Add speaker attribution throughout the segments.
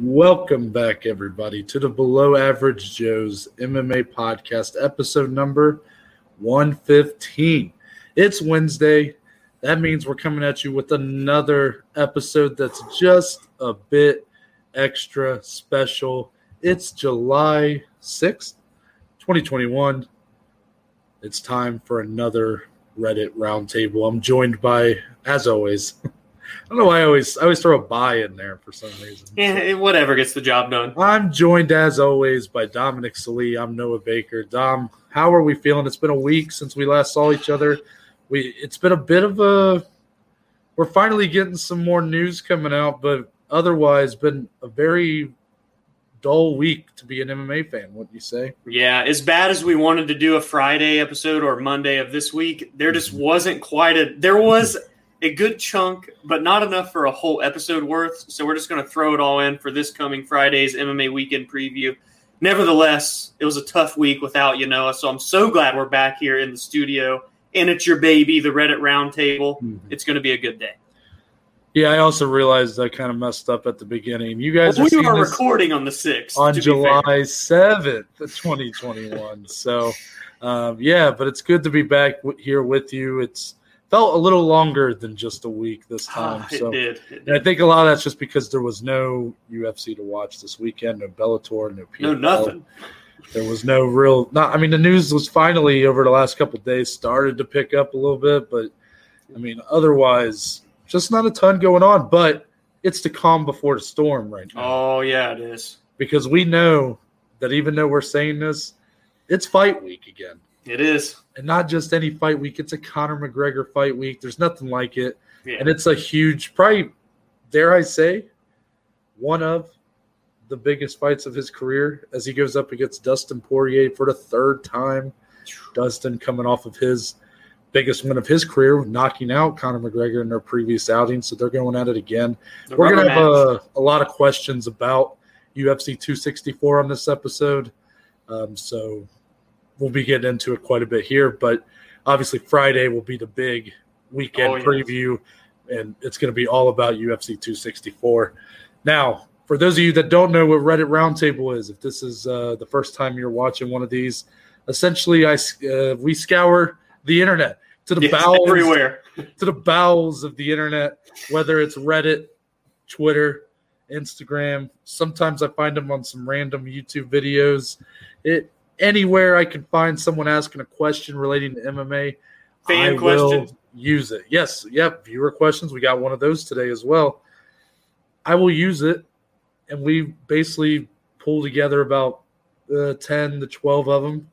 Speaker 1: Welcome back, everybody, to the Below Average Joe's MMA podcast, episode number 115. It's Wednesday. That means we're coming at you with another episode that's just a bit extra special. It's July 6th, 2021. It's time for another Reddit roundtable. I'm joined by, as always, I don't know why I always I always throw a buy in there for some reason.
Speaker 2: Yeah, whatever gets the job done.
Speaker 1: I'm joined as always by Dominic Salee. I'm Noah Baker. Dom, how are we feeling? It's been a week since we last saw each other. We it's been a bit of a we're finally getting some more news coming out, but otherwise been a very dull week to be an MMA fan, wouldn't you say?
Speaker 2: Yeah, as bad as we wanted to do a Friday episode or Monday of this week, there just wasn't quite a there was a good chunk, but not enough for a whole episode worth. So we're just going to throw it all in for this coming Friday's MMA weekend preview. Nevertheless, it was a tough week without you, Noah. So I'm so glad we're back here in the studio and it's your baby, the Reddit Roundtable.
Speaker 1: Mhm.
Speaker 2: It's going to be a good day.
Speaker 1: Yeah, I also realized I kind of messed up at the beginning. You guys are
Speaker 2: we are recording on the 6th.
Speaker 1: on. July seventh, twenty twenty one. So, um, yeah, but it's good to be back here with you. It's felt a little longer than just a week this time.
Speaker 2: Ah, it
Speaker 1: so,
Speaker 2: did. It
Speaker 1: and I think a lot of that's just because there was no UFC to watch this weekend, no Bellator, no PFL.
Speaker 2: No, nothing.
Speaker 1: There was no real. Not. I mean, the news was finally over the last couple of days started to pick up a little bit, but I mean, otherwise, just not a ton going on. But it's the calm before the storm right now
Speaker 2: Oh, yeah, it is.
Speaker 1: because we know that even though we're saying this, it's fight week again.
Speaker 2: It is.
Speaker 1: And not just any fight week, it's a Conor McGregor fight week. There's nothing like it.
Speaker 2: Yeah.
Speaker 1: And it's a huge, probably, dare I say, one of the biggest fights of his career as he goes up against Dustin Poirier for the third time. Dustin coming off of his biggest win of his career, knocking out Conor McGregor in their previous outing. So they're going at it again.
Speaker 2: The
Speaker 1: We're going to have a, a lot of questions about UFC 264 on this episode. Um, so we'll be getting into it quite a bit here. But obviously, Friday will be the big weekend
Speaker 2: Oh, yes.
Speaker 1: preview, and it's going to be all about UFC 264. Now, for those of you that don't know what Reddit Roundtable is, if this is uh, the first time you're watching one of these, essentially, I uh, we scour the internet to the
Speaker 2: Yes,
Speaker 1: bowels
Speaker 2: everywhere.
Speaker 1: to the bowels of the internet, whether it's Reddit, Twitter, Instagram. Sometimes I find them on some random YouTube videos. It anywhere I can find someone asking a question relating to MMA,
Speaker 2: Fan
Speaker 1: I will use it. Yes, yep, viewer questions. We got one of those today as well. I will use it, and we basically pull together about uh, ten to twelve of them,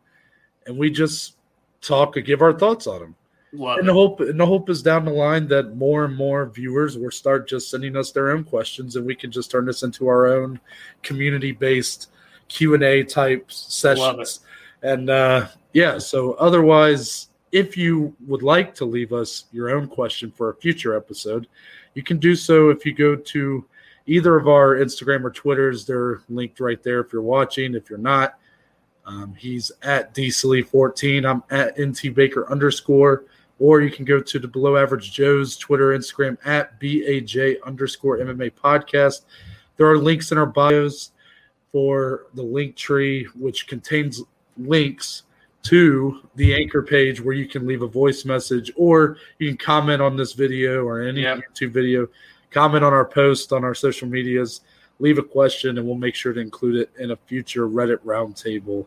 Speaker 1: and we just talk and give our thoughts on them.
Speaker 2: Love
Speaker 1: And the
Speaker 2: it.
Speaker 1: hope and the hope is down the line that more and more viewers will start just sending us their own questions, and we can just turn this into our own community-based Q and A type sessions. And uh, yeah, so otherwise, if you would like to leave us your own question for a future episode, you can do so if you go to either of our Instagram or Twitters. They're linked right there if you're watching. If you're not, um, he's at dclee14. I'm at ntbaker underscore. Or you can go to the Below Average Joe's Twitter, Instagram at BAJ underscore MMA podcast. There are links in our bios for the link tree, which contains links to the anchor page where you can leave a voice message or you can comment on this video or any
Speaker 2: Yep.
Speaker 1: YouTube video, comment on our post on our social medias, leave a question, and we'll make sure to include it in a future Reddit roundtable.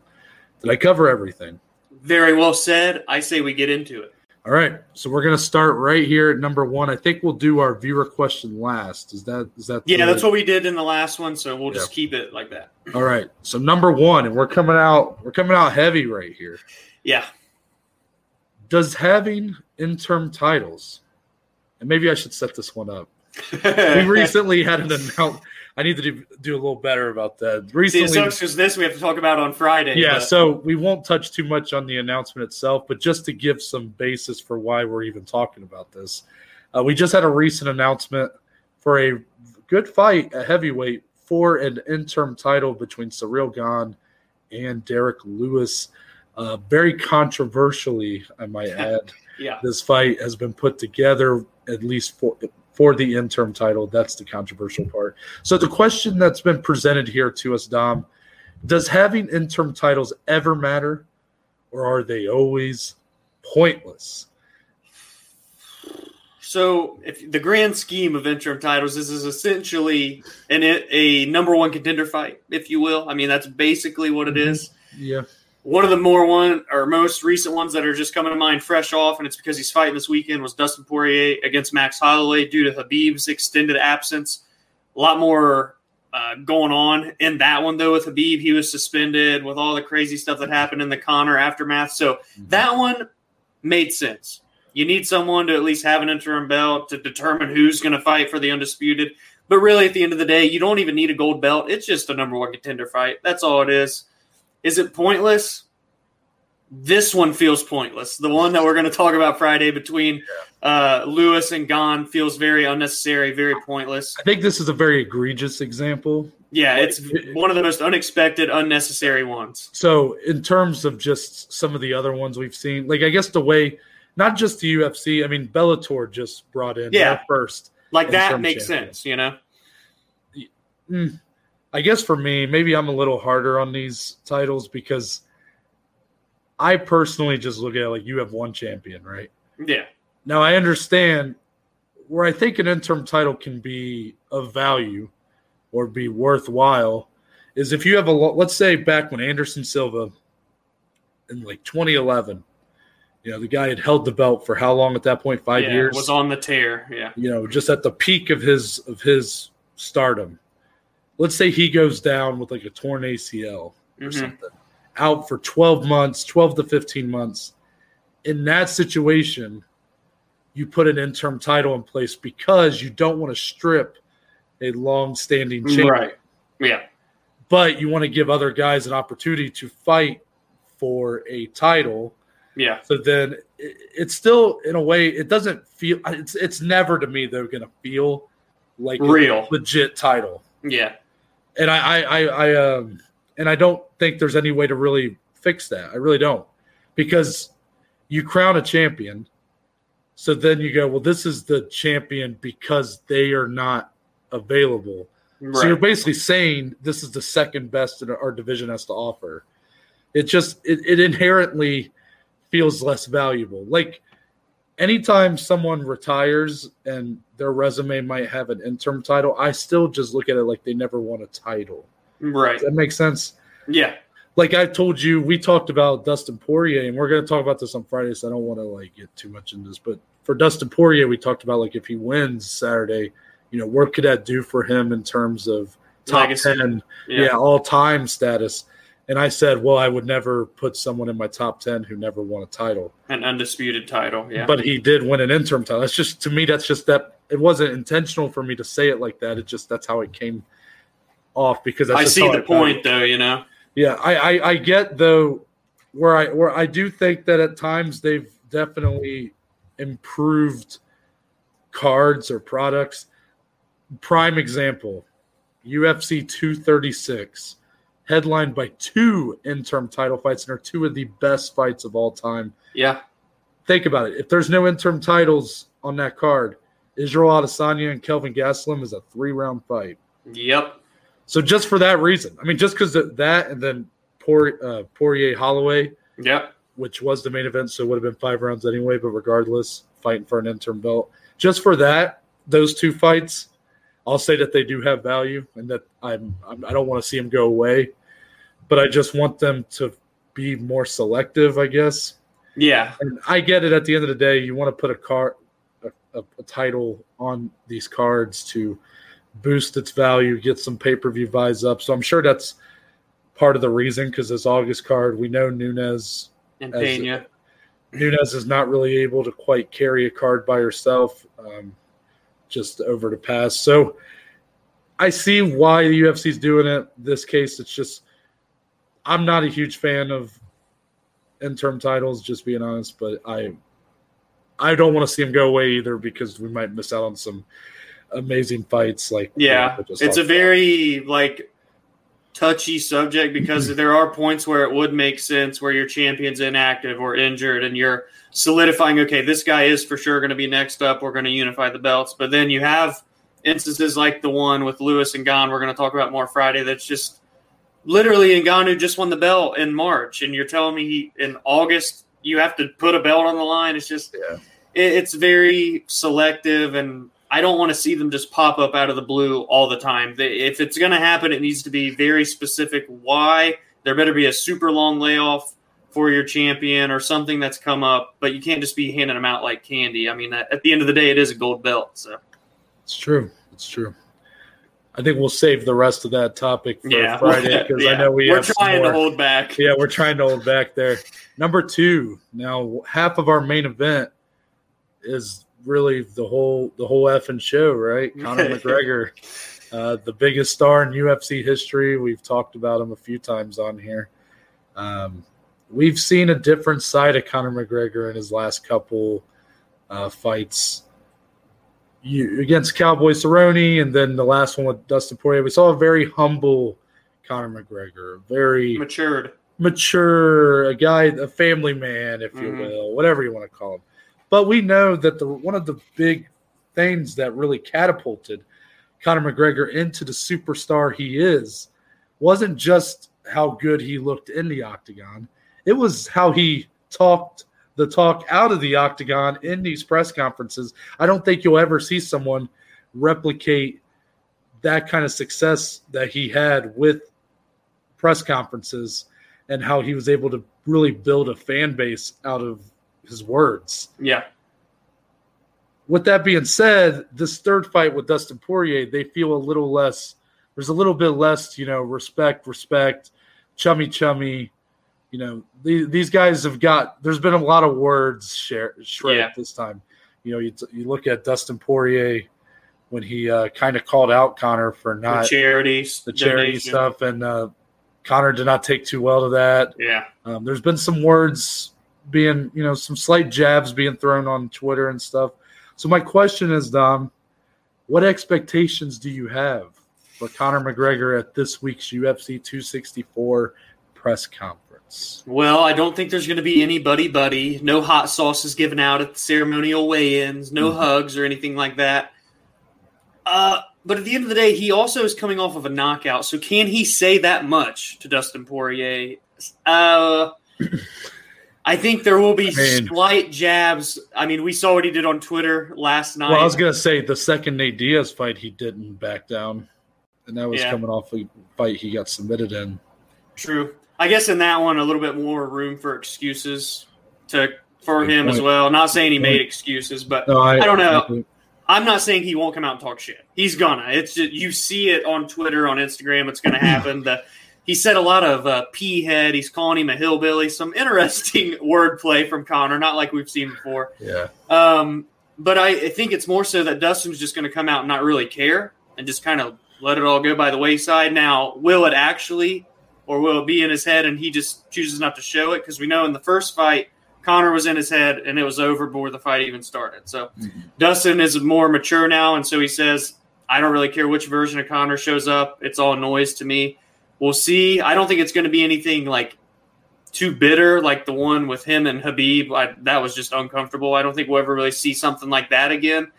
Speaker 1: Did I cover everything?
Speaker 2: Very well said. I say we get into it.
Speaker 1: All right, so we're gonna start right here at number one. I think we'll do our viewer question last. Is that is that?
Speaker 2: Yeah, that's what we did in the last one, so we'll just keep it like that.
Speaker 1: All right, so number one, and we're coming out. We're coming out heavy right here.
Speaker 2: Yeah.
Speaker 1: Does having interim titles, and maybe I should set this one up. We recently had an announcement. I need to do, a little better about that.
Speaker 2: See,
Speaker 1: Recently,
Speaker 2: it sucks this we have to talk about on Friday.
Speaker 1: yeah,
Speaker 2: but-
Speaker 1: so we won't touch too much on the announcement itself, but just to give some basis for why we're even talking about this. Uh, we just had a recent announcement for a good fight at heavyweight for an interim title between Ciryl Gane and Derek Lewis. Uh, very controversially, I might add.
Speaker 2: yeah.
Speaker 1: This fight has been put together at least for for the interim title. That's the controversial part. So the question that's been presented here to us, Dom, does having interim titles ever matter, or are they always pointless?
Speaker 2: So, if the grand scheme of interim titles, this is essentially an a number one contender fight, if you will. I mean, that's basically what it
Speaker 1: Mm-hmm. Yeah.
Speaker 2: One of the more one or most recent ones that are just coming to mind fresh off, and it's because he's fighting this weekend, was Dustin Poirier against Max Holloway due to Khabib's extended absence. A lot more uh, going on in that one though with Khabib. He was suspended with all the crazy stuff that happened in the Conor aftermath. So that one made sense. You need someone to at least have an interim belt to determine who's going to fight for the undisputed. But really, at the end of the day, you don't even need a gold belt. It's just a number one contender fight. That's all it is. Is it pointless? This one feels pointless. The one that we're going to talk about Friday between uh, Lewis and Gane feels very unnecessary, very pointless.
Speaker 1: I think this is a very egregious example.
Speaker 2: Yeah, it's one of the most unexpected, unnecessary ones.
Speaker 1: So, in terms of just some of the other ones we've seen, like I guess the way, not just the UFC, I mean, Bellator just brought in
Speaker 2: Yeah.
Speaker 1: their first.
Speaker 2: Like that makes
Speaker 1: champion.
Speaker 2: sense, you know?
Speaker 1: Mm, I guess for me, maybe I'm a little harder on these titles because I personally just look at it like you have one champion, right?
Speaker 2: Yeah.
Speaker 1: Now, I understand where I think an interim title can be of value or be worthwhile is if you have a let's say back when Anderson Silva in like 2011, you know, the guy had held the belt for how long at that point? Five
Speaker 2: yeah,
Speaker 1: years.
Speaker 2: Was on the tear. Yeah.
Speaker 1: you know, just at the peak of his of his stardom. Let's say he goes down with like a torn ACL or
Speaker 2: Mhm.
Speaker 1: something, out for 12 months, 12 to 15 months. In that situation, you put an interim title in place because you don't want to strip a long-standing champion,
Speaker 2: Right. Yeah.
Speaker 1: but you want to give other guys an opportunity to fight for a title.
Speaker 2: Yeah.
Speaker 1: So then it, it's still in a way it doesn't feel it's it's never to me though going to feel like a
Speaker 2: Real.
Speaker 1: legit title.
Speaker 2: Yeah.
Speaker 1: And I I I, I um and I don't think there's any way to really fix that. I really don't. Because you crown a champion. So then you go, well this is the champion because they are not available. So you're basically saying this is the second best that our division has to offer. It just it, it inherently feels less valuable. Like anytime someone retires and their resume might have an interim title, I still just look at it like they never won a title.
Speaker 2: Right.
Speaker 1: Does that makes sense?
Speaker 2: Yeah.
Speaker 1: Like I told you, we talked about Dustin Poirier, and we're going to talk about this on Friday. So I don't want to like get too much into this, but for Dustin Poirier, we talked about like if he wins Saturday, you know, what could that do for him in terms of top
Speaker 2: Legacy.
Speaker 1: ten,
Speaker 2: Yeah.
Speaker 1: yeah, all time status? And I said, well, I would never put someone in my top ten who never won a title,
Speaker 2: An undisputed title. Yeah.
Speaker 1: but he did win an interim title. That's just to me, that's just that it wasn't intentional for me to say it like that. It just that's how it came off because that's
Speaker 2: I see the point, though. You know.
Speaker 1: Yeah, I, I I get though where I where I do think that at times they've definitely improved cards or products. Prime example, UFC 236, headlined by two interim title fights and are two of the best fights of all time.
Speaker 2: Yeah.
Speaker 1: Think about it. If there's no interim titles on that card, Israel Adesanya and Kelvin Gastelum is a three round fight.
Speaker 2: Yep.
Speaker 1: So just for that reason, I mean, just because that and then Poirier, uh, Poirier Holloway,
Speaker 2: Yep.
Speaker 1: which was the main event, so it would have been five rounds anyway. But regardless, fighting for an interim belt, just for that, those two fights, I'll say that they do have value, and that I'm, I'm I don't want to see them go away, but I just want them to be more selective, I guess.
Speaker 2: Yeah.
Speaker 1: And I get it. At the end of the day, you want to put a card, a, a, a title on these cards to boost its value, get some pay per view buys up. So I'm sure that's part of the reason. Because this August card, we know Nunes
Speaker 2: And
Speaker 1: As-
Speaker 2: Pena.
Speaker 1: Nunes is not really able to quite carry a card by herself, um, just over the pass. So I see why the UFC's doing it. This case, it's just I'm not a huge fan of interim titles, just being honest. But I I don't want to see them go away either because we might miss out on some amazing fights. Like
Speaker 2: Yeah.
Speaker 1: we just
Speaker 2: It's a
Speaker 1: about.
Speaker 2: very like touchy subject because there are points where it would make sense where your champion's inactive or injured and you're solidifying, okay, this guy is for sure going to be next up. We're going to unify the belts. But then you have instances like the one with Lewis and Gane we're going to talk about more Friday, that's just literally Ngannou just won the belt in March. And you're telling me he, in August you have to put a belt on the line. It's just, yeah. it, it's very selective and I don't want to see them just pop up out of the blue all the time. They, if it's going to happen, it needs to be very specific. Why? There better be a super long layoff for your champion or something that's come up, but you can't just be handing them out like candy. I mean, at the end of the day, it is a gold belt. So
Speaker 1: it's true. It's true. I think we'll save the rest of that topic for yeah. Friday because yeah. I know we
Speaker 2: we're trying to hold back.
Speaker 1: Yeah, we're trying to hold back there. Number two. Now, half of our main event is really the whole the whole effing show, right? Conor McGregor, uh, the biggest star in UFC history. We've talked about him a few times on here. Um, we've seen a different side of Conor McGregor in his last couple uh, fights. You, against Cowboy Cerrone, and then the last one with Dustin Poirier, we saw a very humble Conor McGregor, very
Speaker 2: matured,
Speaker 1: mature, a guy, a family man, if you mm-hmm. will, whatever you want to call him. But we know that the one of the big things that really catapulted Conor McGregor into the superstar he is wasn't just how good he looked in the octagon. It was how he talked the talk out of the octagon in these press conferences. I don't think you'll ever see someone replicate that kind of success that he had with press conferences and how he was able to really build a fan base out of his words.
Speaker 2: Yeah.
Speaker 1: With that being said, this third fight with Dustin Poirier, they feel a little less. There's a little bit less, you know, respect, respect, chummy, chummy. You know, these, these guys have got. There's been a lot of words shared shred yeah. this time. You know, you, you look at Dustin Poirier when he uh, kind of called out Conor for not
Speaker 2: the charities,
Speaker 1: the charity donation. stuff, and uh, Conor did not take too well to that.
Speaker 2: Yeah,
Speaker 1: um, there's been some words being, you know, some slight jabs being thrown on Twitter and stuff. So my question is, Dom, what expectations do you have for Conor McGregor at this week's UFC 264 press conference?
Speaker 2: Well, I don't think there's going to be any buddy buddy. No hot sauces given out at the ceremonial weigh-ins. No mm-hmm. hugs or anything like that. Uh, but at the end of the day, he also is coming off of a knockout. So can he say that much to Dustin Poirier? Uh, I think there will be I mean, slight jabs. I mean, we saw what he did on Twitter last night.
Speaker 1: Well, I was gonna say the second Nate Diaz fight, he didn't back down, and that was yeah. coming off a fight he got submitted in.
Speaker 2: True. I guess in that one, a little bit more room for excuses to for him as well. Not saying he made excuses, but no, I, I, don't know. I'm not saying he won't come out and talk shit. He's gonna. It's just, you see it on Twitter, on Instagram. It's gonna happen. the he said a lot of uh, p head. He's calling him a hillbilly. Some interesting wordplay from Conor, not like we've seen before.
Speaker 1: Yeah.
Speaker 2: Um, but I, I think it's more so that Dustin's just going to come out and not really care and just kind of let it all go by the wayside. Now, will it actually, or will it be in his head and he just chooses not to show it? Because we know in the first fight, Conor was in his head and it was over before the fight even started. So mm-hmm. Dustin is more mature now, and so he says, "I don't really care which version of Conor shows up. It's all noise to me." we'll see. I don't think it's going to be anything like too bitter like the one with him and Khabib. I, that was just uncomfortable. I don't think we'll ever really see something like that again.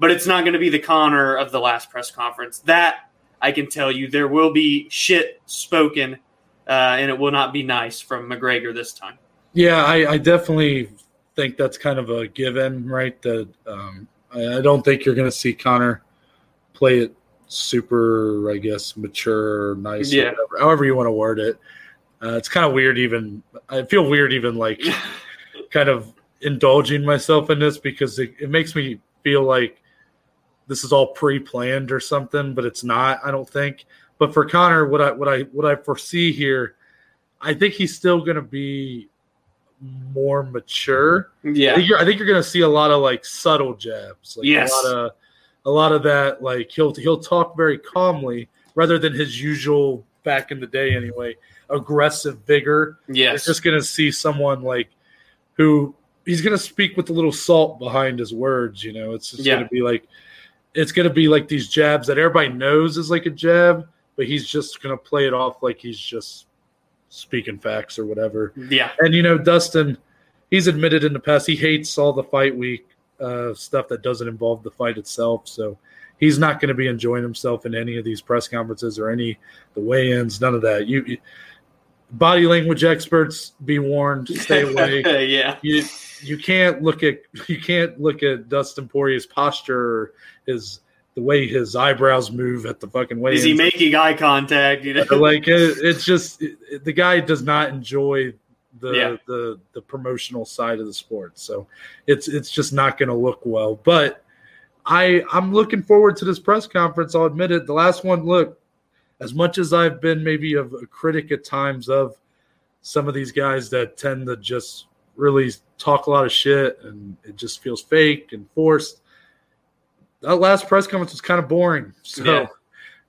Speaker 2: But it's not going to be the Conor of the last press conference. That I can tell you, there will be shit spoken, uh, and it will not be nice from McGregor this time.
Speaker 1: Yeah, I, I definitely think that's kind of a given, right? That um, I, I don't think you're going to see Conor play it super, I guess, mature, nice, yeah. Whatever, however you want to word it. Uh, it's kind of weird, even. I feel weird, even like kind of indulging myself in this because it, it makes me feel like this is all pre-planned or something, but it's not. I don't think. But for Conor, what I what I what I foresee here, I think he's still going to be more mature.
Speaker 2: Yeah,
Speaker 1: I think you're, you're going to see a lot of like subtle jabs, like
Speaker 2: yes.
Speaker 1: a lot of a lot of that like he'll he'll talk very calmly rather than his usual back in the day anyway aggressive vigor.
Speaker 2: Yes,
Speaker 1: it's just gonna see someone like who he's gonna speak with a little salt behind his words. You know, it's just yeah. gonna be like it's gonna be like these jabs that everybody knows is like a jab, but he's just going to play it off like he's just speaking facts or whatever.
Speaker 2: Yeah.
Speaker 1: And you know, Dustin, he's admitted in the past he hates all the fight week uh, stuff that doesn't involve the fight itself. So he's not going to be enjoying himself in any of these press conferences or any the weigh-ins. None of that. You, you body language experts, be warned, stay away.
Speaker 2: yeah.
Speaker 1: You you can't look at you can't look at Dustin Poirier's posture or his the way his eyebrows move at the fucking way.
Speaker 2: Is he making eye contact? You know?
Speaker 1: like it, it's just it, the guy does not enjoy the
Speaker 2: Yeah.
Speaker 1: the the promotional side of the sport so it's it's just not going to look well but i i'm looking forward to this press conference i'll admit it the last one look as much as i've been maybe of a critic at times of some of these guys that tend to just really talk a lot of shit and it just feels fake and forced that last press conference was kind of boring so
Speaker 2: Yeah.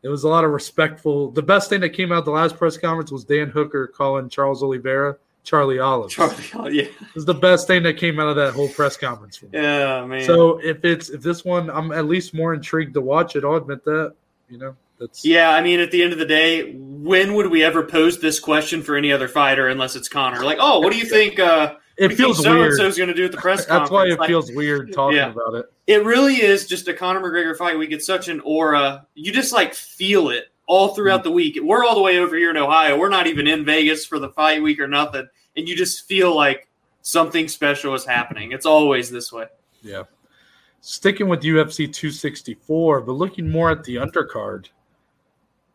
Speaker 1: it was a lot of respectful. The best thing that came out the last press conference was Dan Hooker calling Charles Oliveira Charlie Olives.
Speaker 2: Charlie, yeah.
Speaker 1: It was the best thing that came out of that whole press conference. For me.
Speaker 2: Yeah, man.
Speaker 1: So if it's if this one, I'm at least more intrigued to watch it. I'll admit that. You know, that's
Speaker 2: Yeah, I mean, at the end of the day, when would we ever pose this question for any other fighter unless it's Conor? Like, oh, what do you think? Uh,
Speaker 1: it feels weird.
Speaker 2: So is going to do at the press conference.
Speaker 1: That's why it
Speaker 2: Like,
Speaker 1: feels weird talking
Speaker 2: Yeah.
Speaker 1: about it.
Speaker 2: It really is just a Conor McGregor fight. We get such an aura. You just like feel it all throughout the week. We're all the way over here in Ohio. We're not even in Vegas for the fight week or nothing, and you just feel like something special is happening. It's always this way.
Speaker 1: Yeah. Sticking with UFC 264, but looking more at the undercard,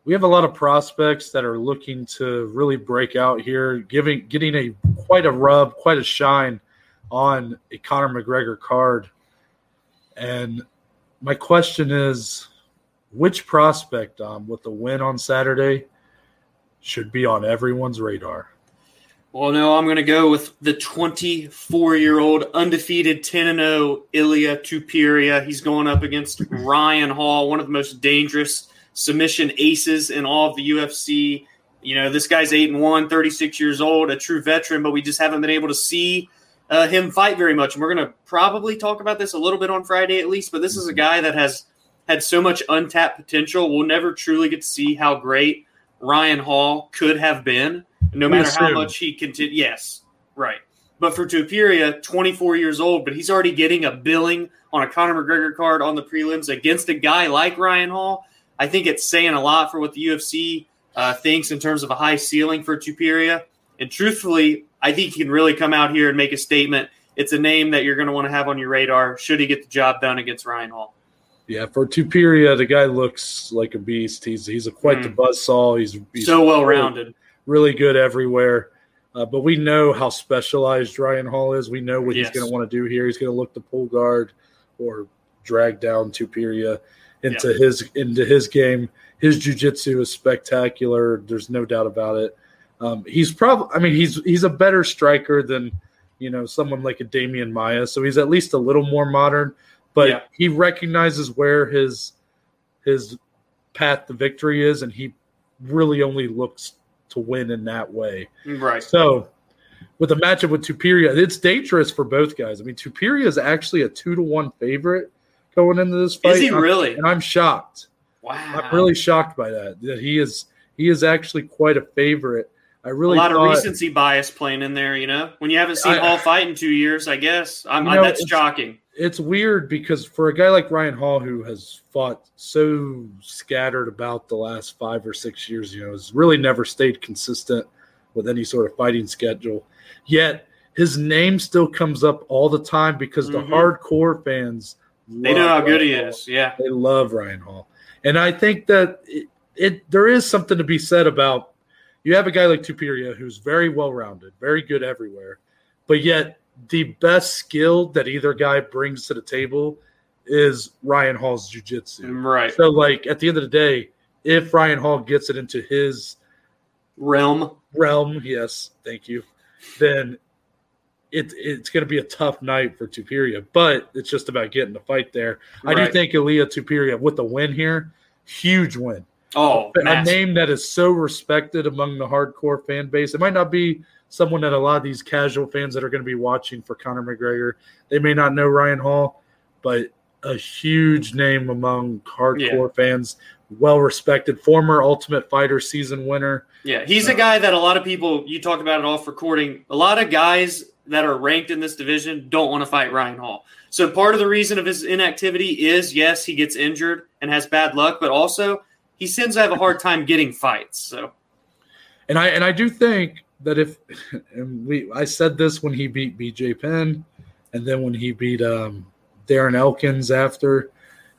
Speaker 1: we have a lot of prospects that are looking to really break out here, giving getting a quite a rub, quite a shine on a Conor McGregor card. And my question is, which prospect um, with the win on Saturday should be on everyone's radar?
Speaker 2: Well, no, I'm going to go with the 24 year old undefeated 10 0 Ilia Topuria. He's going up against Ryan Hall, one of the most dangerous submission aces in all of the UFC. You know, this guy's 8 and 1, 36 years old, a true veteran, but we just haven't been able to see uh, him fight very much. And we're going to probably talk about this a little bit on Friday at least, but this is a guy that has had so much untapped potential. We'll never truly get to see how great Ryan Hall could have been, no matter how much he continued. Yes, right. But for Topuria, 24 years old, but he's already getting a billing on a Conor McGregor card on the prelims against a guy like Ryan Hall. I think it's saying a lot for what the UFC uh, thinks in terms of a high ceiling for Topuria. And truthfully, I think he can really come out here and make a statement. It's a name that you're going to want to have on your radar should he get the job done against Ryan Hall.
Speaker 1: Yeah, for Topuria, the guy looks like a beast. He's he's a quite the buzzsaw. He's, he's
Speaker 2: so well rounded.
Speaker 1: really good everywhere. Uh, but we know how specialized Ryan Hall is. We know what
Speaker 2: Yes.
Speaker 1: he's going to want to do here. He's going to look to pull guard or drag down Topuria into his into his game. His jujitsu is spectacular. There's no doubt about it. Um, he's probably. I mean, he's he's a better striker than you know someone like a Demian Maia. So he's at least a little more modern. But
Speaker 2: Yeah.
Speaker 1: he recognizes where his his path to victory is, and he really only looks to win in that way.
Speaker 2: Right.
Speaker 1: So, with a matchup with Topuria, it's dangerous for both guys. I mean, Topuria is actually a two to one favorite going into this fight.
Speaker 2: Is he
Speaker 1: and I'm-
Speaker 2: really?
Speaker 1: And I'm shocked.
Speaker 2: Wow.
Speaker 1: I'm really shocked by that. That he is he is actually quite a favorite. I really
Speaker 2: a lot
Speaker 1: thought,
Speaker 2: of recency bias playing in there, you know. When you haven't seen
Speaker 1: I-
Speaker 2: Hall fight in two years, I guess I,
Speaker 1: know,
Speaker 2: that's
Speaker 1: it's-
Speaker 2: shocking.
Speaker 1: it's weird because for a guy like Ryan Hall who has fought so scattered about the last five or six years, you know, has really never stayed consistent with any sort of fighting schedule. Yet his name still comes up all the time because
Speaker 2: Mhm.
Speaker 1: the hardcore fans
Speaker 2: They know how
Speaker 1: love
Speaker 2: good he
Speaker 1: Hall.
Speaker 2: is. Yeah.
Speaker 1: They love Ryan Hall, and I think that it, it there is something to be said about you have a guy like Topuria who's very well rounded, very good everywhere, but yet the best skill that either guy brings to the table is Ryan Hall's jujitsu.
Speaker 2: Mm, right.
Speaker 1: So, like at the end of the day, if Ryan Hall gets it into his
Speaker 2: Realm.
Speaker 1: realm, yes, thank you, then it, it's going to be a tough night for Topuria, but it's just about getting the fight there. I do think Ilia Topuria with the win here, huge win.
Speaker 2: Oh,
Speaker 1: a
Speaker 2: massive.
Speaker 1: name that is so respected among the hardcore fan base. It might not be someone that a lot of these casual fans that are going to be watching for Conor McGregor, they may not know Ryan Hall, but a huge name among hardcore yeah. fans, well respected, former Ultimate Fighter season winner.
Speaker 2: Yeah, he's a guy that a lot of people, you talked about it off recording, a lot of guys that are ranked in this division don't want to fight Ryan Hall. So part of the reason of his inactivity is yes, he gets injured and has bad luck, but also he seems to have a hard time getting fights. So
Speaker 1: and I and I do think that if and we I said this when he beat BJ Penn and then when he beat um, Darren Elkins after,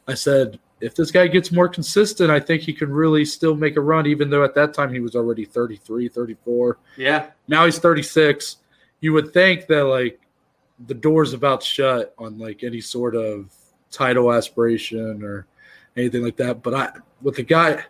Speaker 1: I said if this guy gets more consistent, I think he can really still make a run, even though at that time he was already 33, 34.
Speaker 2: Yeah.
Speaker 1: Now he's 36. You would think that, like, the door's about shut on, like, any sort of title aspiration or anything like that. But I, with the guy,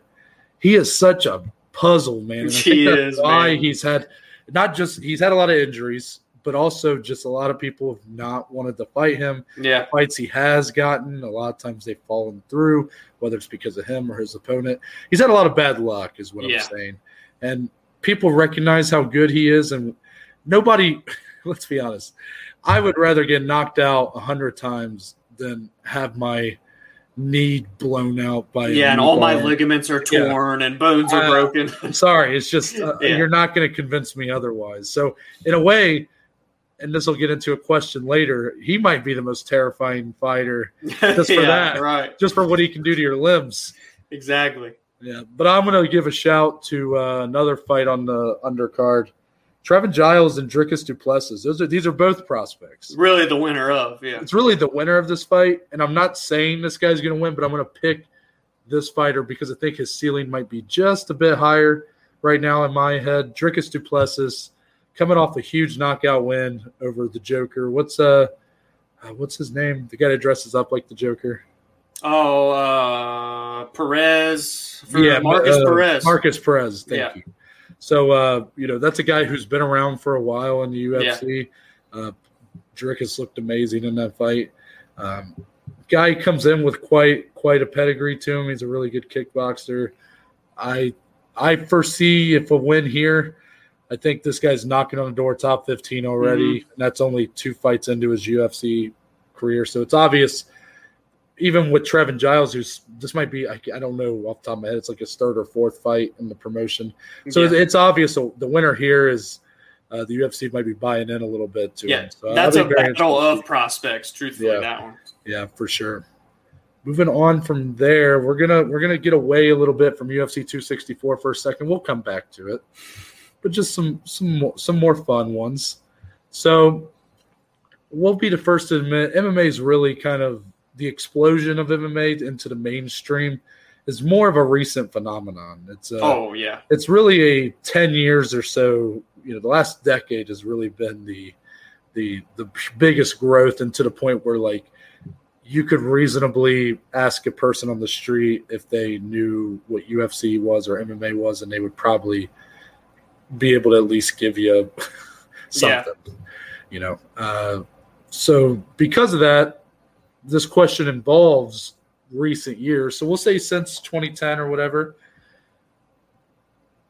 Speaker 1: he is such a puzzle, man.
Speaker 2: He is,
Speaker 1: why
Speaker 2: man.
Speaker 1: he's had not just, he's had a lot of injuries but also just a lot of people have not wanted to fight him.
Speaker 2: Yeah.
Speaker 1: Fights he has gotten, a lot of times they've fallen through, whether it's because of him or his opponent. He's had a lot of bad luck, is what yeah. I'm saying. And people recognize how good he is. And nobody, let's be honest, I would rather get knocked out a hundred times than have my knee blown out by
Speaker 2: yeah, and all my ligaments are torn yeah. and bones are uh, broken.
Speaker 1: Sorry, it's just uh, yeah. you're not going to convince me otherwise. So in a way, and this will get into a question later. He might be the most terrifying fighter just for yeah, that,
Speaker 2: right?
Speaker 1: Just for what he can do to your limbs.
Speaker 2: Exactly.
Speaker 1: Yeah, but I'm going to give a shout to uh, another fight on the undercard. Trevin Giles and Dricus du Plessis. Those are these are both prospects.
Speaker 2: Really, the winner of yeah.
Speaker 1: It's really the winner of this fight, and I'm not saying this guy's going to win, but I'm going to pick this fighter because I think his ceiling might be just a bit higher right now in my head. Dricus du Plessis coming off a huge knockout win over the Joker. What's uh, uh what's his name? The guy that dresses up like the Joker.
Speaker 2: Oh, uh, Perez. yeah, Markus uh, Perez.
Speaker 1: Markus Perez. Thank yeah. you. So, uh, you know, that's a guy who's been around for a while in the UFC. Yeah. Uh, Dricus looked amazing in that fight. Um, guy comes in with quite quite a pedigree to him. He's a really good kickboxer. I I foresee if a win here, I think this guy's knocking on the door top 15 already. Mm-hmm. And that's only two fights into his UFC career. So it's obvious, even with Trevin Giles, who's this might be, I, I, don't know off the top of my head, it's like his third or fourth fight in the promotion. So yeah. it's, obvious so the winner here is uh, the UFC might be buying in a little bit to
Speaker 2: yeah,
Speaker 1: him.
Speaker 2: So that's a battle of prospects, truthfully,
Speaker 1: yeah.
Speaker 2: that one.
Speaker 1: Yeah, for sure. Moving on from there, we're gonna we're gonna get away a little bit from UFC 264 for a second. We'll come back to it but just some some more, some more fun ones. So we'll be the first to admit MMA is really kind of the explosion of MMA into the mainstream is more of a recent phenomenon. It's
Speaker 2: uh, oh yeah,
Speaker 1: it's really a ten years or so. You know, the last decade has really been the the the biggest growth, and to the point where like you could reasonably ask a person on the street if they knew what UFC was or MMA was, and they would probably be able to at least give you something, yeah. you know. Uh, so because of that, this question involves recent years. So we'll say since 2010 or whatever.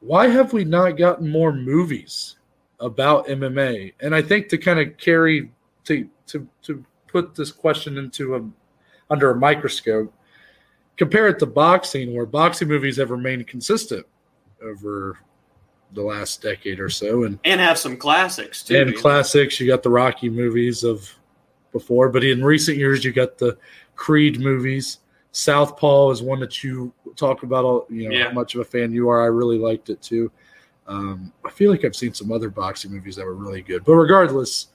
Speaker 1: Why have we not gotten more movies about MMA? And I think to kind of carry to to to put this question into a under a microscope, compare it to boxing, where boxing movies have remained consistent over the last decade or so, and
Speaker 2: and have some classics too.
Speaker 1: And classics, you got the Rocky movies of before, but in recent years, you got the Creed movies. Southpaw is one that you talk about. You know yeah. how much of a fan you are. I really liked it too. Um, I feel like I've seen some other boxing movies that were really good, but regardless,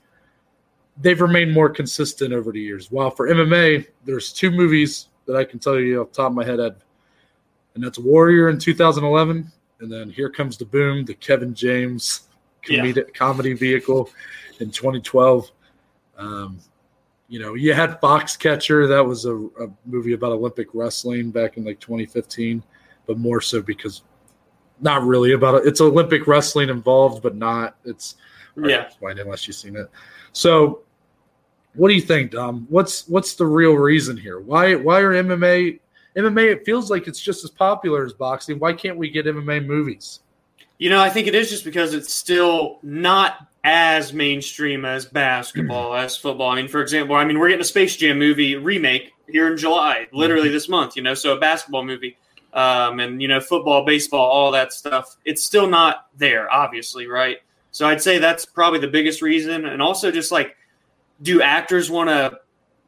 Speaker 1: they've remained more consistent over the years. While for MMA, there's two movies that I can tell you off the top of my head, Ed, and that's Warrior in 2011 and then Here Comes the Boom, the Kevin James comedic, yeah. comedy vehicle in 2012. Um, you know, you had Foxcatcher. That was a, a, movie about Olympic wrestling back in like 2015, but more so because not really about it. It's Olympic wrestling involved, but not. It's
Speaker 2: yeah.
Speaker 1: Explain unless you've seen it. So, what do you think, Dom? What's what's the real reason here? Why why are MMA MMA, it feels like it's just as popular as boxing. Why can't we get MMA movies?
Speaker 2: You know, I think it is just because it's still not as mainstream as basketball, as football. I mean, for example, I mean, we're getting a Space Jam movie remake here in July, literally mm-hmm. this month, you know, so a basketball movie. Um, and, you know, football, baseball, all that stuff. It's still not there, obviously, right? So I'd say that's probably the biggest reason. And also just like, do actors want to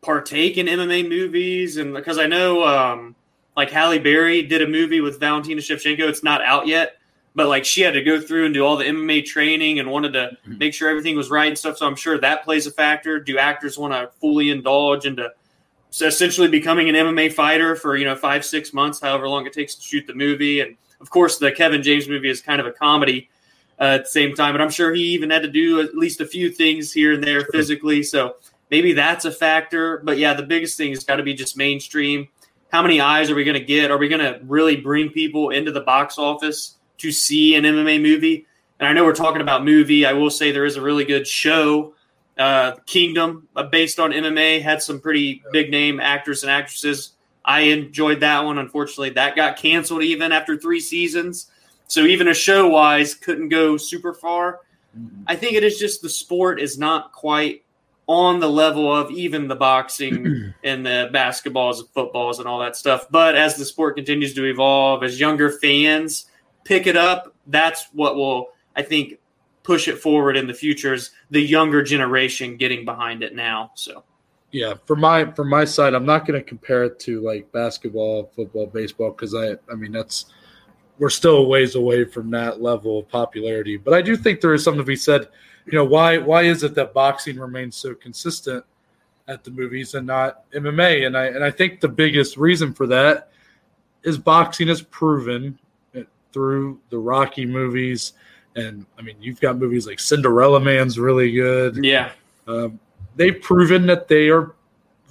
Speaker 2: partake in MMA movies? And because I know, um, like Halle Berry did a movie with Valentina Shevchenko. It's not out yet, but like she had to go through and do all the MMA training and wanted to mm-hmm. make sure everything was right and stuff. So I'm sure that plays a factor. Do actors want to fully indulge into essentially becoming an MMA fighter for you know five six months, however long it takes to shoot the movie? And of course, the Kevin James movie is kind of a comedy uh, at the same time, but I'm sure he even had to do at least a few things here and there physically. So maybe that's a factor. But yeah, the biggest thing has got to be just mainstream. How many eyes are we going to get? Are we going to really bring people into the box office? To see an MMA movie. And I know we're talking about movie. I will say there is a really good show, uh, Kingdom, uh, based on MMA. Had some pretty big name actors and actresses. I enjoyed that one. Unfortunately, that got canceled even after three seasons. So even a show wise, couldn't go super far. Mm-hmm. I think it is just the sport is not quite on the level of even the boxing and the basketballs and footballs and all that stuff. But as the sport continues to evolve, as younger fans pick it up, that's what will, I think, push it forward in the future is the younger generation getting behind it now. So
Speaker 1: yeah, for my for my side, I'm not going to compare it to like basketball, football, baseball because I I mean that's we're still a ways away from that level of popularity. But I do think there is something to be said. You know why why is it that boxing remains so consistent at the movies and not MMA? And I and I think the biggest reason for that is boxing has proven through the Rocky movies, and I mean, you've got movies like Cinderella Man's really good.
Speaker 2: Yeah,
Speaker 1: um, they've proven that they are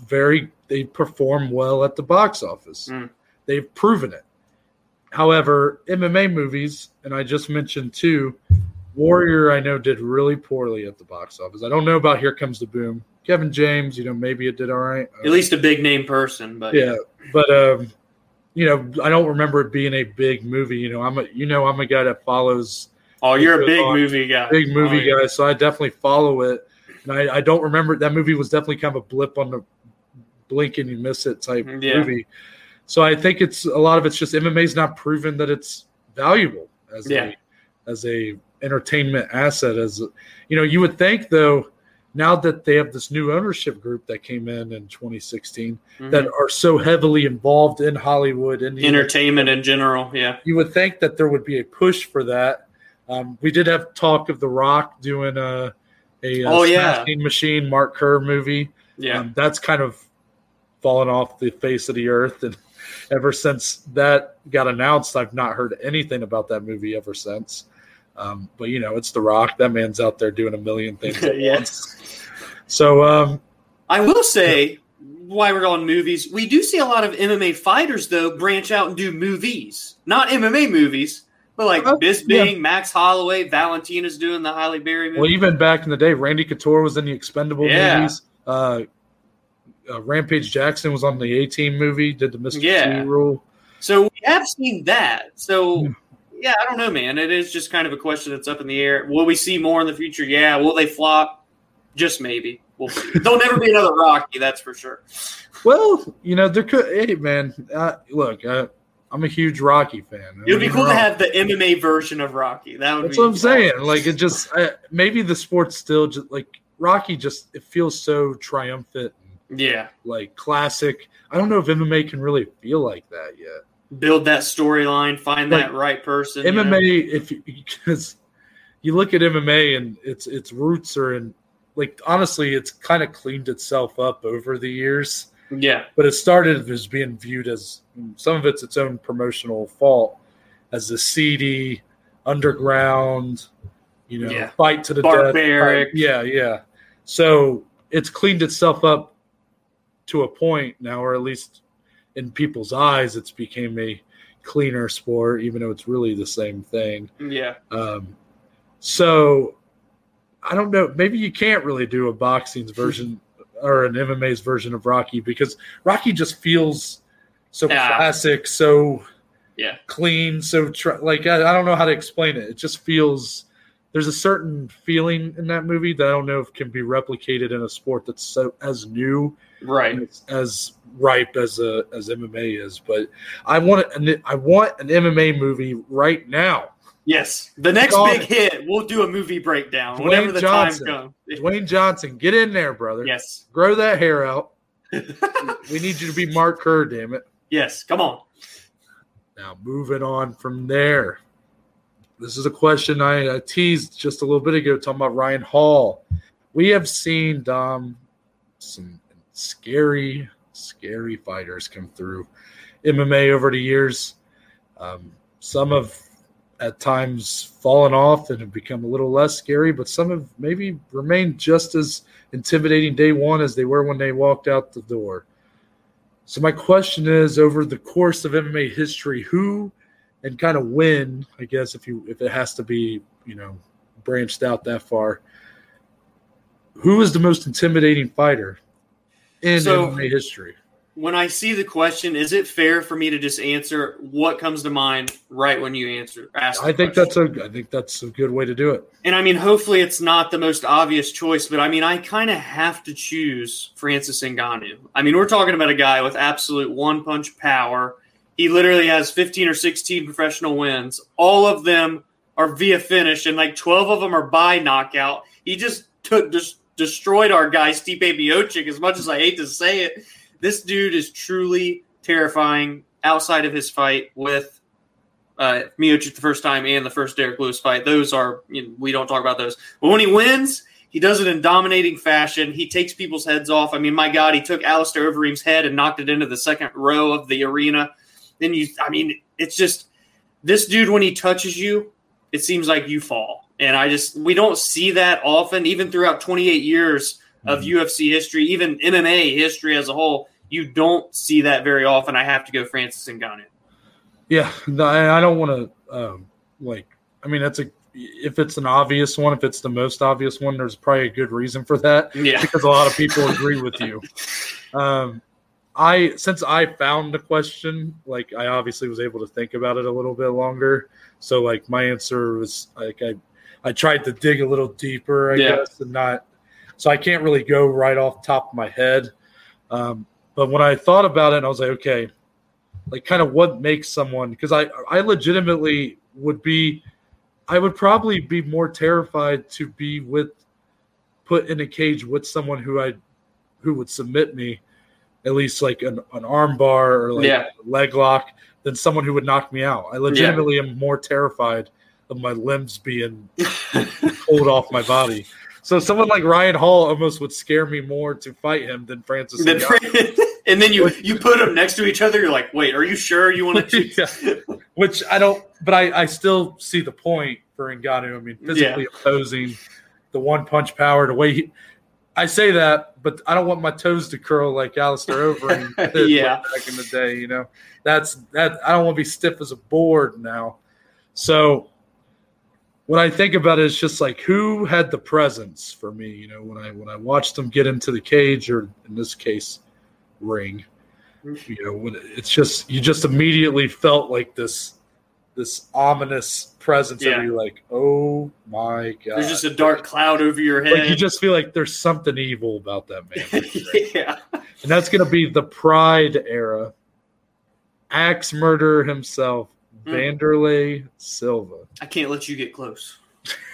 Speaker 1: very they perform well at the box office. Mm. They've proven it. However, MMA movies, and I just mentioned two, Warrior, I know did really poorly at the box office. I don't know about Here Comes the Boom. Kevin James, you know, maybe it did all right.
Speaker 2: At least a big name person, but
Speaker 1: yeah. But um, you know, I don't remember it being a big movie. You know, I'm a you know I'm a guy that follows.
Speaker 2: Oh, you're a big movie guy.
Speaker 1: Big movie oh, guy, so I definitely follow it. And I, I, don't remember that movie was definitely kind of a blip on the blink and you miss it type mm, yeah. movie. So I think it's a lot of it's just MMA's not proven that it's valuable as yeah. a as a entertainment asset. As you know, you would think though now that they have this new ownership group that came in in 2016 mm-hmm. that are so heavily involved in Hollywood and
Speaker 2: entertainment in general, yeah,
Speaker 1: you would think that there would be a push for that. Um, we did have talk of The Rock doing a a,
Speaker 2: oh, yeah.
Speaker 1: machine Mark Kerr movie.
Speaker 2: Yeah, um,
Speaker 1: that's kind of fallen off the face of the earth, and ever since that got announced, I've not heard anything about that movie ever since. Um, but you know, it's The Rock. That man's out there doing a million things at yes. once. So um,
Speaker 2: I will say, why we're on movies, we do see a lot of MMA fighters though branch out and do movies, not MMA movies. But like uh, Bisping, yeah. Max Holloway, Valentina's doing the Halle Berry movie.
Speaker 1: Well, even back in the day, Randy Couture was in the Expendable yeah. movies. Uh, uh, Rampage Jackson was on the A Team movie, did the Mr.
Speaker 2: Yeah.
Speaker 1: T rule.
Speaker 2: So we have seen that. So yeah, I don't know, man. It is just kind of a question that's up in the air. Will we see more in the future? Yeah. Will they flop? Just maybe. We'll see. There'll never be another Rocky, that's for sure.
Speaker 1: Well, you know, there could. Hey, man, uh, look, uh, I'm a huge Rocky fan.
Speaker 2: It would be cool to have the MMA version of Rocky. That would.
Speaker 1: That's what I'm saying. Like it just maybe the sport's still just like Rocky. Just it feels so triumphant.
Speaker 2: yeah.
Speaker 1: Like classic. I don't know if MMA can really feel like that yet
Speaker 2: build that storyline, find like, that right person.
Speaker 1: MMA, you know? if because you look at MMA and its its roots are in like honestly, it's kind of cleaned itself up over the years.
Speaker 2: Yeah,
Speaker 1: but it started as being viewed as some of it's its own promotional fault as the seedy underground, you know, yeah. fight to the
Speaker 2: Barbaric.
Speaker 1: death. Yeah, yeah. So it's cleaned itself up to a point now, or at least in people's eyes, it's became a cleaner sport, even though it's really the same thing.
Speaker 2: Yeah.
Speaker 1: Um, so I don't know. Maybe you can't really do a boxing's version or an MMA's version of Rocky because Rocky just feels so yeah. classic, so
Speaker 2: yeah,
Speaker 1: clean. So tr- like I, I don't know how to explain it. It just feels there's a certain feeling in that movie that I don't know if can be replicated in a sport that's so as new,
Speaker 2: right,
Speaker 1: as, as ripe as a as MMA is. But I want an, I want an MMA movie right now.
Speaker 2: Yes, the next big hit, we'll do a movie breakdown Dwayne whenever the Johnson. time comes.
Speaker 1: Dwayne Johnson, get in there, brother.
Speaker 2: Yes,
Speaker 1: grow that hair out. we need you to be Mark Kerr, damn it.
Speaker 2: Yes, come on.
Speaker 1: Now moving on from there. This is a question I, I teased just a little bit ago, talking about Ryan Hall. We have seen Dom some scary, scary fighters come through MMA over the years. Um, some have at times fallen off and have become a little less scary, but some have maybe remained just as intimidating day one as they were when they walked out the door. So my question is, over the course of MMA history, who and kind of when, I guess, if you if it has to be, you know, branched out that far, who is the most intimidating fighter in so, MMA history?
Speaker 2: when I see the question, is it fair for me to just answer what comes to mind right when you answer?
Speaker 1: Ask I think question? that's a I think that's a good way to do it.
Speaker 2: And I mean, hopefully, it's not the most obvious choice, but I mean, I kind of have to choose Francis Ngannou. I mean, we're talking about a guy with absolute one punch power. He literally has 15 or 16 professional wins. All of them are via finish, and like 12 of them are by knockout. He just took just destroyed our guy Stipe Miocic. As much as I hate to say it this dude is truly terrifying outside of his fight with uh, Miocic the first time and the first Derrick Lewis fight. Those are, you know, we don't talk about those. But when he wins, he does it in dominating fashion. He takes people's heads off. I mean, my God, he took Alistair Overeem's head and knocked it into the second row of the arena. Then you, I mean, it's just this dude, when he touches you, it seems like you fall. And I just, we don't see that often, even throughout 28 years of mm-hmm. UFC history, even MMA history as a whole you don't see that very often. I have to go Francis Ngannou.
Speaker 1: Yeah, I don't want to um, like. I mean, that's a if it's an obvious one, if it's the most obvious one, there's probably a good reason for that.
Speaker 2: Yeah,
Speaker 1: because a lot of people agree with you. Um, I since I found the question, like I obviously was able to think about it a little bit longer. So like my answer was like I I tried to dig a little deeper, I yeah. guess, and not. So I can't really go right off top of my head. Um, but when I thought about it, I was like, okay, like kind of what makes someone because I I legitimately would be I would probably be more terrified to be with put in a cage with someone who I who would submit me at least like an, an arm bar or like yeah. a leg lock than someone who would knock me out. I legitimately yeah. am more terrified of my limbs being pulled off my body. So someone like Ryan Hall almost would scare me more to fight him than Francis. Than
Speaker 2: and then you you put them next to each other. You're like, wait, are you sure you want to?
Speaker 1: yeah. Which I don't, but I I still see the point for Ngannou. I mean, physically yeah. opposing the one punch power, the way he. I say that, but I don't want my toes to curl like Alistair Overeem
Speaker 2: yeah.
Speaker 1: back in the day. You know, that's that. I don't want to be stiff as a board now. So when I think about it, it's just like who had the presence for me. You know, when I when I watched them get into the cage, or in this case, ring. You know, when it's just you just immediately felt like this this ominous presence yeah. you're like, oh my god.
Speaker 2: There's just a dark cloud over your head.
Speaker 1: Like you just feel like there's something evil about that man. yeah. And that's gonna be the pride era. Axe murderer himself, mm. Wanderlei Silva.
Speaker 2: I can't let you get close.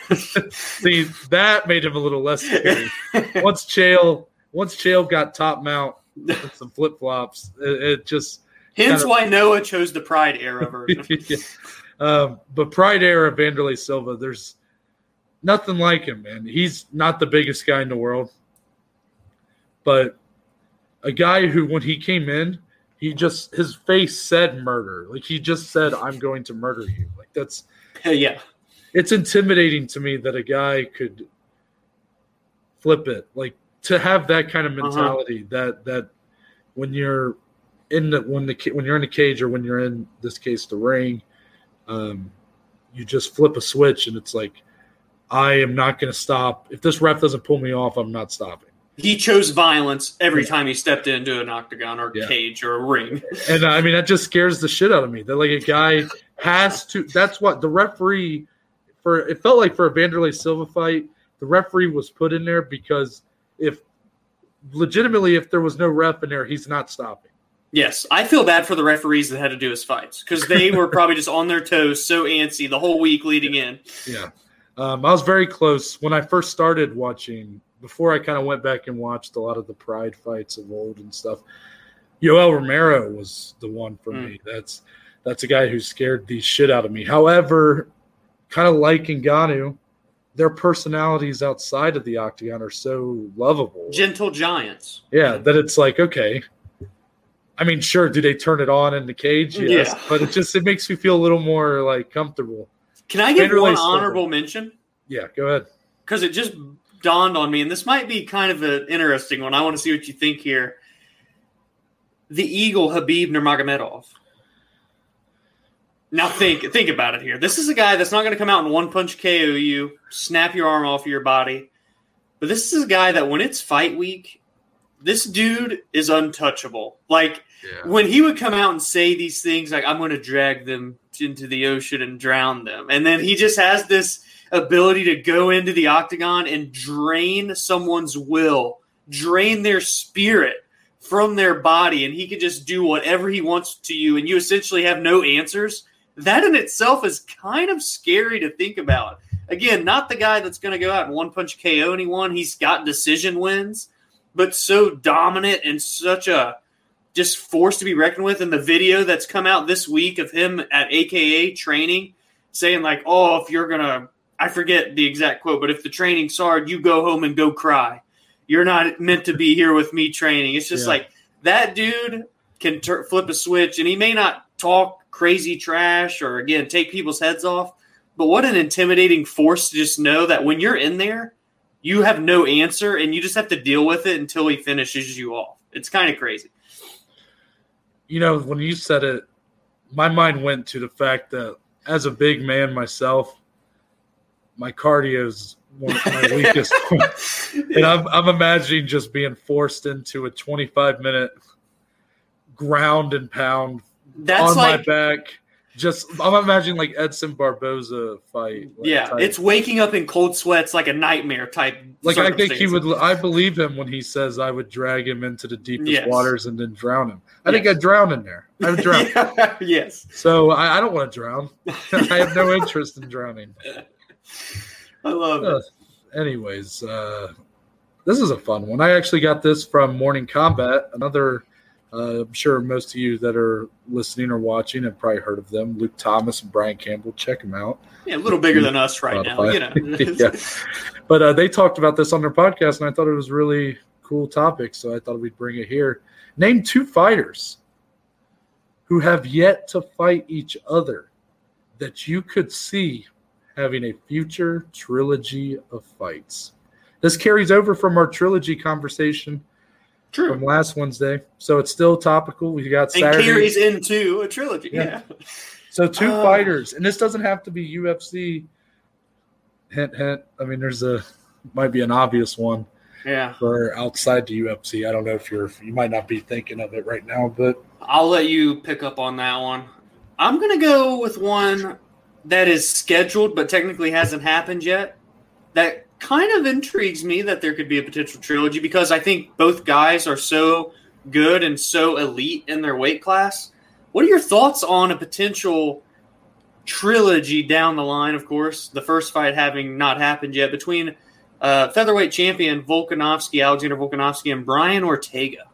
Speaker 1: See, that made him a little less scary. once Chael, once Chael got top mount with some flip flops, it, it, just.
Speaker 2: Hence kind of, why Noah chose the Pride era version. yeah.
Speaker 1: um, but Pride era Wanderlei Silva, there's nothing like him, man. He's not the biggest guy in the world, but a guy who, when he came in, he just his face said murder. Like he just said, "I'm going to murder you." Like that's
Speaker 2: yeah.
Speaker 1: It's intimidating to me that a guy could flip it. Like to have that kind of uh-huh. mentality uh-huh. that that when you're in the when the when you're in the cage or when you're in this case the ring, um, you just flip a switch and it's like I am not going to stop. If this ref doesn't pull me off, I'm not stopping.
Speaker 2: He chose violence every time he stepped into an octagon or yeah. cage or a ring.
Speaker 1: and uh, I mean, that just scares the shit out of me. That like a guy has to. That's what the referee for. It felt like for a Wanderlei Silva fight, the referee was put in there because if legitimately, if there was no ref in there, he's not stopping.
Speaker 2: Yes, I feel bad for the referees that had to do his fights because they were probably just on their toes, so antsy the whole week leading in.
Speaker 1: Yeah, um, I was very close when I first started watching. Before I kind of went back and watched a lot of the Pride fights of old and stuff. Yoel Romero was the one for mm. me. That's that's a guy who scared the shit out of me. However, kind of like Ngannou, their personalities outside of the octagon are so lovable.
Speaker 2: Gentle giants.
Speaker 1: Yeah, that it's like, okay. I mean, sure, do they turn it on in the cage? Yes. Yeah. But it just it makes me feel a little more like comfortable.
Speaker 2: Can I give one honorable mention?
Speaker 1: Yeah, go ahead.
Speaker 2: Because it just dawned on me, and this might be kind of an interesting one. I want to see what you think here. The Eagle Khabib Nurmagomedov. Now think think about it here. This is a guy that's not going to come out and one punch KO you, snap your arm off of your body. But this is a guy that when it's fight week, this dude is untouchable. Like yeah. when he would come out and say these things like I'm going to drag them into the ocean and drown them. And then he just has this ability to go into the octagon and drain someone's will, drain their spirit from their body and he could just do whatever he wants to you and you essentially have no answers that in itself is kind of scary to think about. Again, not the guy that's going to go out and one punch KO anyone. He's got decision wins, but so dominant and such a just force to be reckoned with. In the video that's come out this week of him at AKA training, saying like, "Oh, if you're gonna," I forget the exact quote, but if the training's hard, you go home and go cry. You're not meant to be here with me training. It's just yeah. like that dude can ter- flip a switch, and he may not talk crazy trash or again take people's heads off. But what an intimidating force to just know that when you're in there, you have no answer and you just have to deal with it until he finishes you off. It's kind of crazy.
Speaker 1: You know, when you said it, my mind went to the fact that as a big man myself, my cardio is one of my weakest. and I'm, I'm imagining just being forced into a 25 minute ground and pound that's on like, my back. Just I'm imagining like Edson Barboza fight.
Speaker 2: Like, yeah, type. it's waking up in cold sweats like a nightmare type.
Speaker 1: Like I think he would. I believe him when he says I would drag him into the deepest yes. waters and then drown him. I yes. think I'd drown in there. I would drown.
Speaker 2: yes.
Speaker 1: So I, I don't want to drown. I have no interest in drowning.
Speaker 2: I love uh, it.
Speaker 1: Anyways, uh, this is a fun one. I actually got this from Morning Combat, another uh, I'm sure most of you that are listening or watching have probably heard of them. Luke Thomas and Brian Campbell. Check them out.
Speaker 2: Yeah, a little bigger than us right now. You know.
Speaker 1: yeah. But uh, they talked about this on their podcast, and I thought it was really cool topic. So I thought we'd bring it here. Name two fighters who have yet to fight each other that you could see having a future trilogy of fights. This carries over from our trilogy conversation True. from last Wednesday. So it's still topical. We got
Speaker 2: and Saturday. carries into a trilogy. Yeah. yeah.
Speaker 1: So two uh, fighters, and this doesn't have to be UFC. Hint, hint. I mean, there's a might be an obvious one.
Speaker 2: Yeah.
Speaker 1: For outside the UFC, I don't know if you're you might not be thinking of it right now, but
Speaker 2: I'll let you pick up on that one. I'm gonna go with one that is scheduled but technically hasn't happened yet. That kind of intrigues me that there could be a potential trilogy because I think both guys are so good and so elite in their weight class. What are your thoughts on a potential trilogy down the line? Of course, the first fight having not happened yet between uh, featherweight champion Volkanovski, Alexander Volkanovski, and Brian Ortega.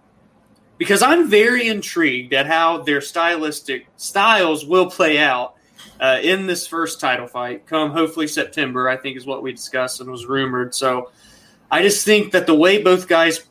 Speaker 2: Because I'm very intrigued at how their stylistic styles will play out uh, in this first title fight come hopefully September, I think is what we discussed and was rumored. So I just think that the way both guys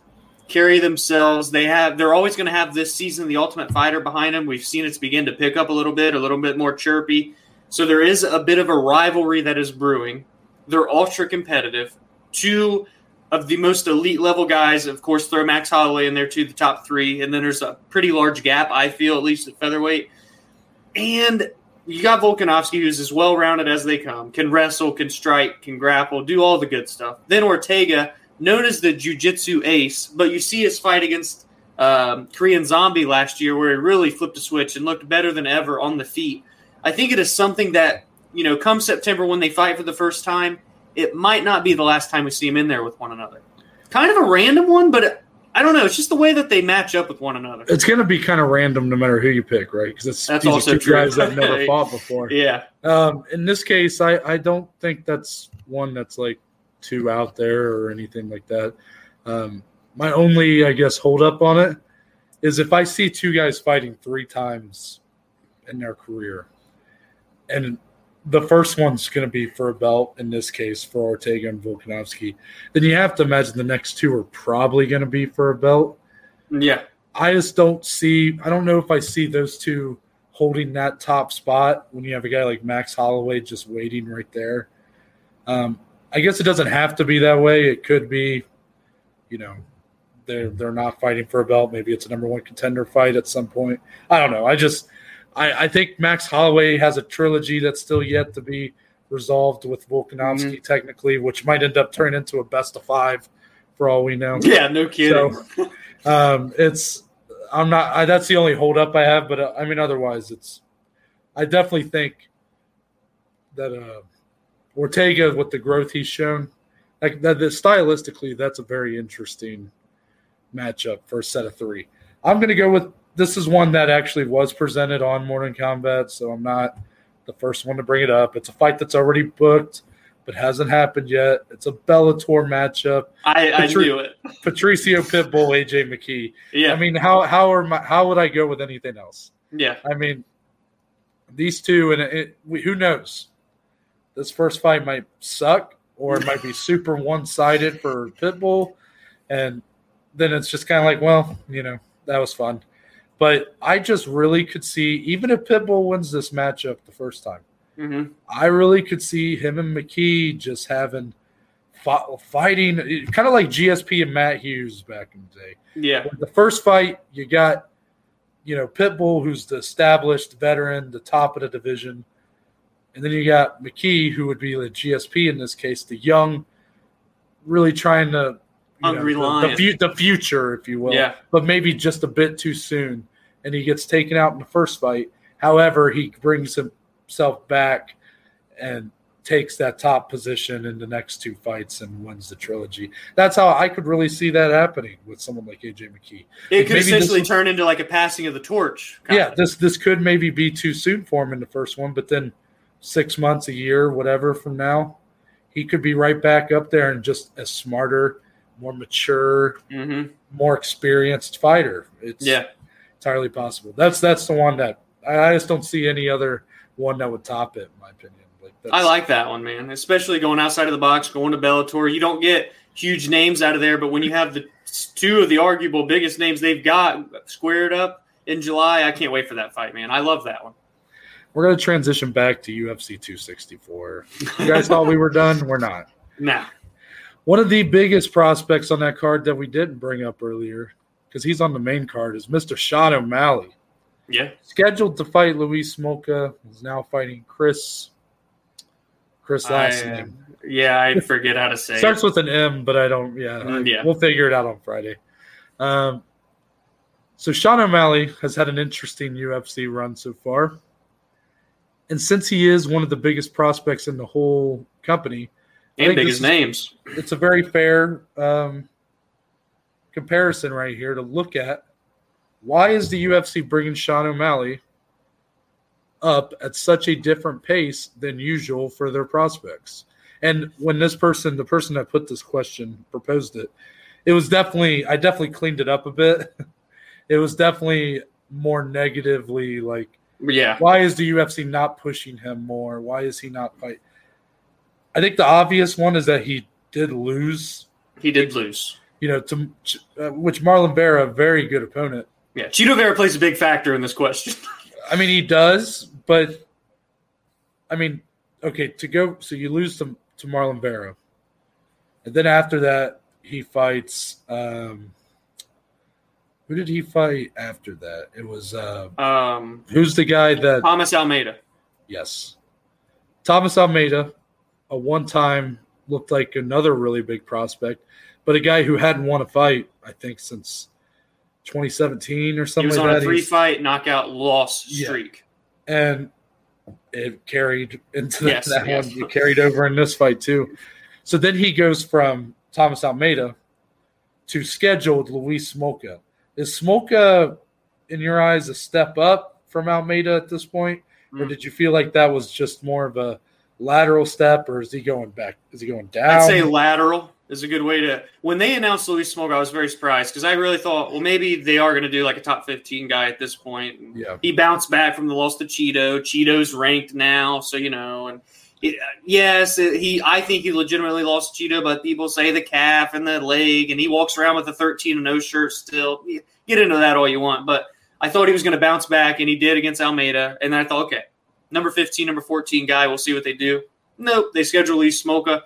Speaker 2: carry themselves, they have they're always going to have this season the Ultimate Fighter behind them. We've seen it's begin to pick up a little bit, a little bit more chirpy. So there is a bit of a rivalry that is brewing. They're ultra competitive. Two of the most elite level guys, of course, throw Max Holloway in there too, the top three, and then there's a pretty large gap, I feel, at least at featherweight. And you got Volkanovski, who's as well rounded as they come, can wrestle, can strike, can grapple, do all the good stuff. Then Ortega, known as the jiu-jitsu ace, but you see his fight against um, Korean Zombie last year where he really flipped a switch and looked better than ever on the feet. I think it is something that, you know, come September when they fight for the first time, it might not be the last time we see him in there with one another. Kind of a random one, but I don't know. It's just the way that they match up with one another.
Speaker 1: It's going to be kind of random no matter who you pick, right? Because it's
Speaker 2: That's
Speaker 1: these
Speaker 2: also
Speaker 1: two
Speaker 2: true.
Speaker 1: guys that never fought before.
Speaker 2: Yeah.
Speaker 1: Um, in this case, I, I don't think that's one that's like too out there or anything like that. Um, my only, I guess, hold up on it is if I see two guys fighting three times in their career, and the first one's going to be for a belt in this case for Ortega and Volkanovski, then you have to imagine the next two are probably going to be for a belt.
Speaker 2: Yeah.
Speaker 1: I just don't see. I don't know if I see those two holding that top spot when you have a guy like Max Holloway just waiting right there. Um, I guess it doesn't have to be that way. It could be, you know, they're they're not fighting for a belt. Maybe it's a number one contender fight at some point. I don't know. I just I, I think Max Holloway has a trilogy that's still yet to be resolved with Volkanovski technically, which might end up turning into a best of five for all we know.
Speaker 2: Yeah, no kidding.
Speaker 1: So um, it's I'm not. I, that's the only holdup I have. But uh, I mean, otherwise, it's. I definitely think that uh, Ortega, with the growth he's shown, like that, that stylistically, that's a very interesting matchup for a set of three. I'm going to go with this is one that actually was presented on Morning Combat, so I'm not the first one to bring it up. It's a fight that's already booked, but hasn't happened yet. It's a Bellator matchup.
Speaker 2: I, I
Speaker 1: Patri-
Speaker 2: knew it.
Speaker 1: Patricio Pitbull, AJ McKee.
Speaker 2: Yeah.
Speaker 1: I mean, how how are my, how would I go with anything else?
Speaker 2: yeah.
Speaker 1: I mean, these two, and it, we, who knows? This first fight might suck, or it might be super one sided for Pitbull, and then it's just kind of like, well, you know, that was fun. But I just really could see, even if Pitbull wins this matchup the first time,
Speaker 2: hmm
Speaker 1: I really could see him and McKee just having fighting, kind of like GSP and Matt Hughes back in the day.
Speaker 2: Yeah.
Speaker 1: The first fight, you got, you know, Pitbull, who's the established veteran, the top of the division. And then you got McKee, who would be the GSP in this case, the young, really trying to, you know,
Speaker 2: Hungry
Speaker 1: the, the, fu- the future, if you will,
Speaker 2: Yeah.
Speaker 1: but maybe just a bit too soon. And he gets taken out in the first fight. However, he brings himself back and takes that top position in the next two fights and wins the trilogy. That's how I could really see that happening with someone like AJ McKee.
Speaker 2: It could essentially
Speaker 1: was-
Speaker 2: turn into like a passing of the torch.
Speaker 1: Yeah,
Speaker 2: of.
Speaker 1: this this could maybe be too soon for him in the first one, but then six months, a year, whatever from now, he could be right back up there and just a smarter, more mature,
Speaker 2: Mhm.
Speaker 1: more experienced fighter. It's
Speaker 2: Yeah.
Speaker 1: entirely possible. That's that's the one that I, I just don't see any other one that would top it, in my opinion. Like that's,
Speaker 2: I like that one, man. Especially going outside of the box, going to Bellator. You don't get huge names out of there, but when you have the two of the arguable biggest names they've got squared up in July, I can't wait for that fight, man. I love that one.
Speaker 1: We're gonna transition back to UFC 264. You guys thought we were done? We're not.
Speaker 2: Nah.
Speaker 1: One of the biggest prospects on that card that we didn't bring up earlier, because he's on the main card, is Mr. Sean O'Malley.
Speaker 2: Yeah.
Speaker 1: Scheduled to fight Luis Smolka, is now fighting Chris. Chris last
Speaker 2: I,
Speaker 1: name
Speaker 2: Yeah, I forget how to say it.
Speaker 1: starts
Speaker 2: it.
Speaker 1: with an M, but I don't. Yeah,
Speaker 2: Mm, yeah.
Speaker 1: we'll figure it out on Friday. Um, so Sean O'Malley has had an interesting UFC run so far, and since he is one of the biggest prospects in the whole company,
Speaker 2: And biggest names.
Speaker 1: it's a very fair um, comparison right here to look at. Why is the UFC bringing Sean O'Malley up at such a different pace than usual for their prospects? And when this person, the person that put this question, proposed it, it was definitely, I definitely cleaned it up a bit. it was definitely more negatively like,
Speaker 2: Yeah.
Speaker 1: why is the UFC not pushing him more? Why is he not fight? I think the obvious one is that he did lose,
Speaker 2: He did lose.
Speaker 1: you know, to uh, which Marlon Vera, very good opponent.
Speaker 2: Yeah. Cheeto Vera plays a big factor in this question.
Speaker 1: I mean, he does, but I mean, okay, to go, so you lose to, to Marlon Vera, and then after that, he fights. Um, who did he fight after that? It was uh,
Speaker 2: Um,
Speaker 1: who's the guy that
Speaker 2: Thomas Almeida.
Speaker 1: Yes. Thomas Almeida, a one time looked like another really big prospect, but a guy who hadn't won a fight, I think, since 2017 or something
Speaker 2: he was
Speaker 1: like
Speaker 2: on
Speaker 1: that.
Speaker 2: a three
Speaker 1: He's-
Speaker 2: fight knockout loss
Speaker 1: Yeah.
Speaker 2: streak.
Speaker 1: and it carried into
Speaker 2: Yes,
Speaker 1: that
Speaker 2: yes.
Speaker 1: one. It carried over in this fight too. So then he goes from Thomas Almeida to scheduled Luis Smolka. Is Smolka, in your eyes, a step up from Almeida at this point, or
Speaker 2: Mm.
Speaker 1: did you feel like that was just more of a lateral step, or is he going back? Is he going down?
Speaker 2: I'd say lateral is a good way to. When they announced Luis Smolka, I was very surprised because I really thought, well, maybe they are going to do like a top 15 guy at this point. And
Speaker 1: yeah,
Speaker 2: He bounced back from the loss to Cheeto. Cheeto's ranked now, so you know, and it, yes, it- he. I think he legitimately lost Cheeto, but people say the calf and the leg, and he walks around with a 13 and 0 shirt still. Get into that all you want, but I thought he was going to bounce back, and he did against Almeida. And then I thought, okay, number 15, number 14 guy, we'll see what they do. Nope, they schedule Lee Smolka.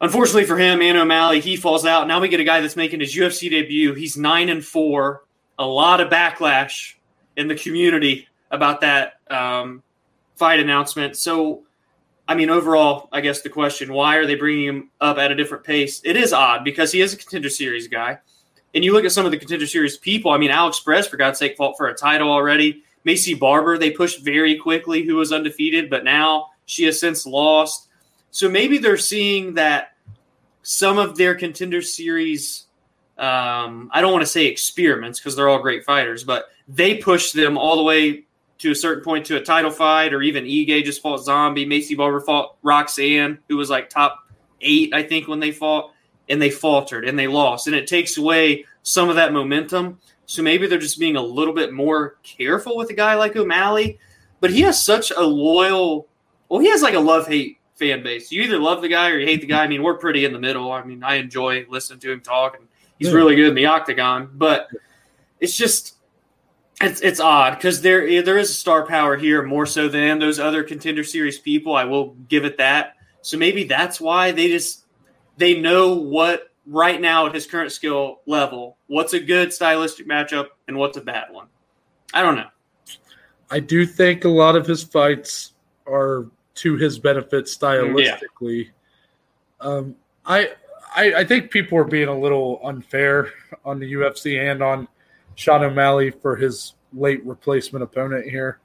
Speaker 2: Unfortunately for him and O'Malley, he falls out. Now we get a guy that's making his UFC debut. He's nine and four. A lot of backlash in the community about that um, fight announcement. So, I mean, overall, I guess the question: Why are they bringing him up at a different pace? It is odd because he is a contender series guy, and you look at some of the contender series people. I mean, Alex Perez, for God's sake, fought for a title already. Maycee Barber, they pushed very quickly, who was undefeated, but now she has since lost. So maybe they're seeing that some of their contender series, um, I don't want to say experiments because they're all great fighters, but they pushed them all the way to a certain point to a title fight, or even Ige just fought Zombie. Maycee Barber fought Roxanne, who was like top eight, I think, when they fought, and they faltered and they lost. And it takes away some of that momentum. So maybe they're just being a little bit more careful with a guy like O'Malley. But he has such a loyal, well, he has like a love hate fan base. You either love the guy or you hate the guy. I mean, we're pretty in the middle. I mean, I enjoy listening to him talk, and he's
Speaker 1: Yeah.
Speaker 2: really good in the octagon. But it's just it's it's odd because there there is star power here more so than those other contender series people. I will give it that. So maybe that's why they just they know what right now at his current skill level, what's a good stylistic matchup and what's a bad one. I don't know.
Speaker 1: I do think a lot of his fights are to his benefit stylistically. Um, I, I I think people are being a little unfair on the UFC and on Sean O'Malley for his late replacement opponent here.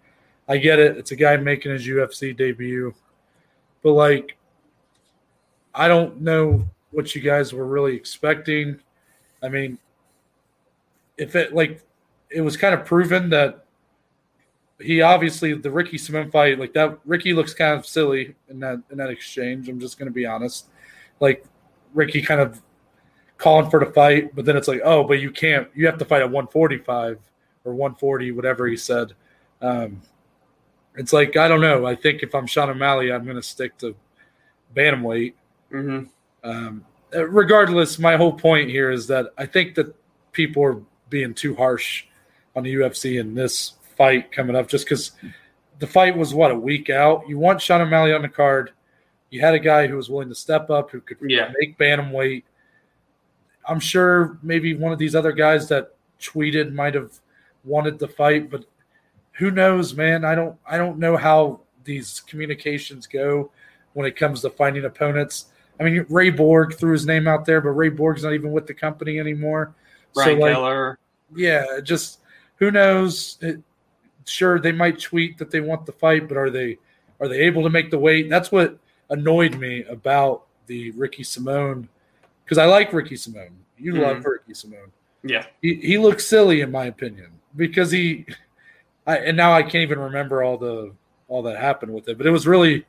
Speaker 1: I get it; it's a guy making his UFC debut, but like, I don't know what you guys were really expecting. I mean, if it like, it was kind of proven that he obviously the Ricky Simon fight like that. Ricky looks kind of silly in that in that exchange. I'm just to be honest. Like Ricky kind of calling for the fight, but then it's like, oh, but you can't. You have to fight at 145 or 140, whatever he said. Um, it's like I don't know. I think if I'm Sean O'Malley, I'm to stick to bantamweight.
Speaker 2: Mm-hmm.
Speaker 1: Um, regardless, my whole point here is that I think that people are being too harsh on the UFC in this fight coming up just because the fight was what a week out. You want Sean O'Malley on the card. You had a guy who was willing to step up, who could
Speaker 2: Yeah.
Speaker 1: make bantamweight. I'm sure maybe one of these other guys that tweeted might have wanted the fight, but who knows, man? I don't I don't know how these communications go when it comes to finding opponents. I mean, Ray Borg threw his name out there, but Ray Borg's not even with the company anymore.
Speaker 2: Brian
Speaker 1: so, like,
Speaker 2: Keller.
Speaker 1: yeah, just who knows? It, sure, they might tweet that they want the fight, but are they are they able to make the weight? That's what annoyed me about the Ricky Simon because I like Ricky Simon. You
Speaker 2: Mhm.
Speaker 1: love Ricky Simon.
Speaker 2: Yeah.
Speaker 1: He he looks silly in my opinion because he, I, and now I can't even remember all the all that happened with it, but it was really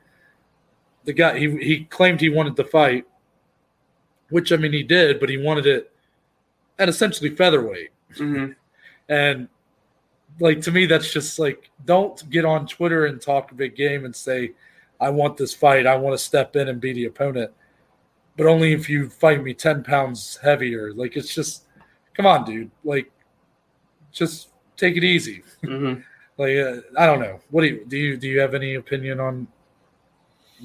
Speaker 1: the guy. He he claimed he wanted the fight, which I mean he did, but he wanted it at essentially featherweight.
Speaker 2: hmm
Speaker 1: And like to me, that's just like don't get on Twitter and talk a big game and say, I want this fight. I want to step in and be the opponent. But only if you fight me 10 pounds heavier. Like it's just come on, dude. Like just take it easy.
Speaker 2: hmm
Speaker 1: Like uh, I don't know. What do you do you do you have any opinion on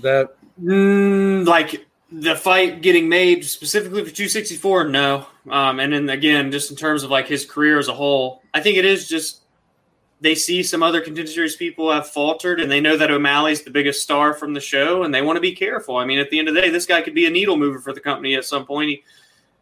Speaker 1: that?
Speaker 2: Mm, like the fight getting made specifically for 264, no. Um, and then again, just in terms of like his career as a whole, I think it is just they see some other contender series people have faltered, and they know that O'Malley's the biggest star from the show, and they want to be careful. I mean, at the end of the day, this guy could be a needle mover for the company at some point. He,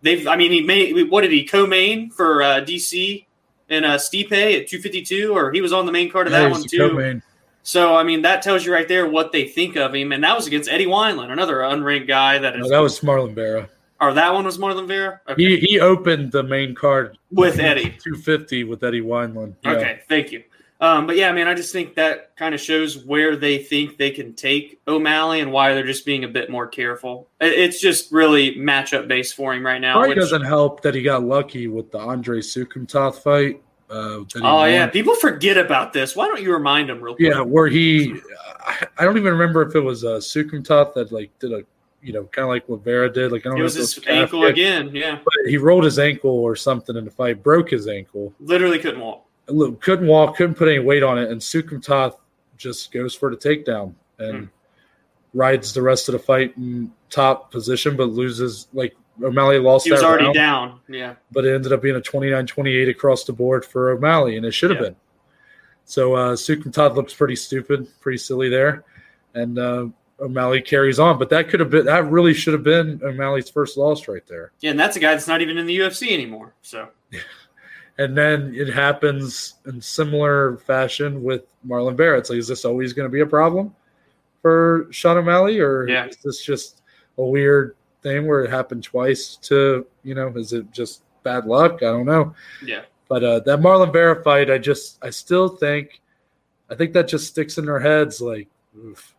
Speaker 2: they've. I mean, he made what did he co-main for uh, DC and uh, Stipe at 252, or he was on the main card of
Speaker 1: Yeah,
Speaker 2: that
Speaker 1: he's
Speaker 2: one
Speaker 1: the
Speaker 2: too.
Speaker 1: co-main.
Speaker 2: So I mean, that tells you right there what they think of him, and that was against Eddie Wineland, another unranked guy that is.
Speaker 1: No, that was Marlon Vera.
Speaker 2: or that one was Marlon Vera. Okay.
Speaker 1: He he opened the main card
Speaker 2: With Eddie.
Speaker 1: 250 with Eddie Wineland. Yeah.
Speaker 2: Okay, thank you. Um, but yeah, I mean, I just think that kind of shows where they think they can take O'Malley and why they're just being a bit more careful. It's just really matchup based for him right now.
Speaker 1: Probably
Speaker 2: which-
Speaker 1: doesn't help that he got lucky with the Andre Soukhamthath fight. Uh, that he
Speaker 2: oh
Speaker 1: won.
Speaker 2: yeah, people forget about this. Why don't you remind them real quick?
Speaker 1: yeah, where he, I don't even remember if it was uh, Soukhamthath that like did a, you know, kind of like what Vera did. Like I don't
Speaker 2: it
Speaker 1: know
Speaker 2: was his
Speaker 1: a calf
Speaker 2: ankle
Speaker 1: kick,
Speaker 2: again. Yeah,
Speaker 1: but he rolled his ankle or something in the fight, broke his ankle,
Speaker 2: literally couldn't walk.
Speaker 1: Couldn't walk, couldn't put any weight on it, and Soukhamthath just goes for the takedown and
Speaker 2: Hmm.
Speaker 1: rides the rest of the fight in top position, but loses like O'Malley lost.
Speaker 2: He was already
Speaker 1: round.
Speaker 2: down. Yeah,
Speaker 1: but it ended up being a 29-28 across the board for O'Malley, and it should have
Speaker 2: Yeah.
Speaker 1: been. So uh, Soukhamthath looks pretty stupid, pretty silly there, and uh, O'Malley carries on. But that could have been that really should have been O'Malley's first loss right there.
Speaker 2: yeah, and that's a guy that's not even in the UFC anymore. So
Speaker 1: And then it happens in similar fashion with Marlon Barrett. It's like, is this always going to be a problem for Sean O'Malley, or
Speaker 2: Yeah.
Speaker 1: is this just a weird thing where it happened twice? To you know, is it just bad luck? I don't know.
Speaker 2: yeah,
Speaker 1: But uh, that Marlon Vera fight, I just, I still think, I think that just sticks in their heads. Like, oof.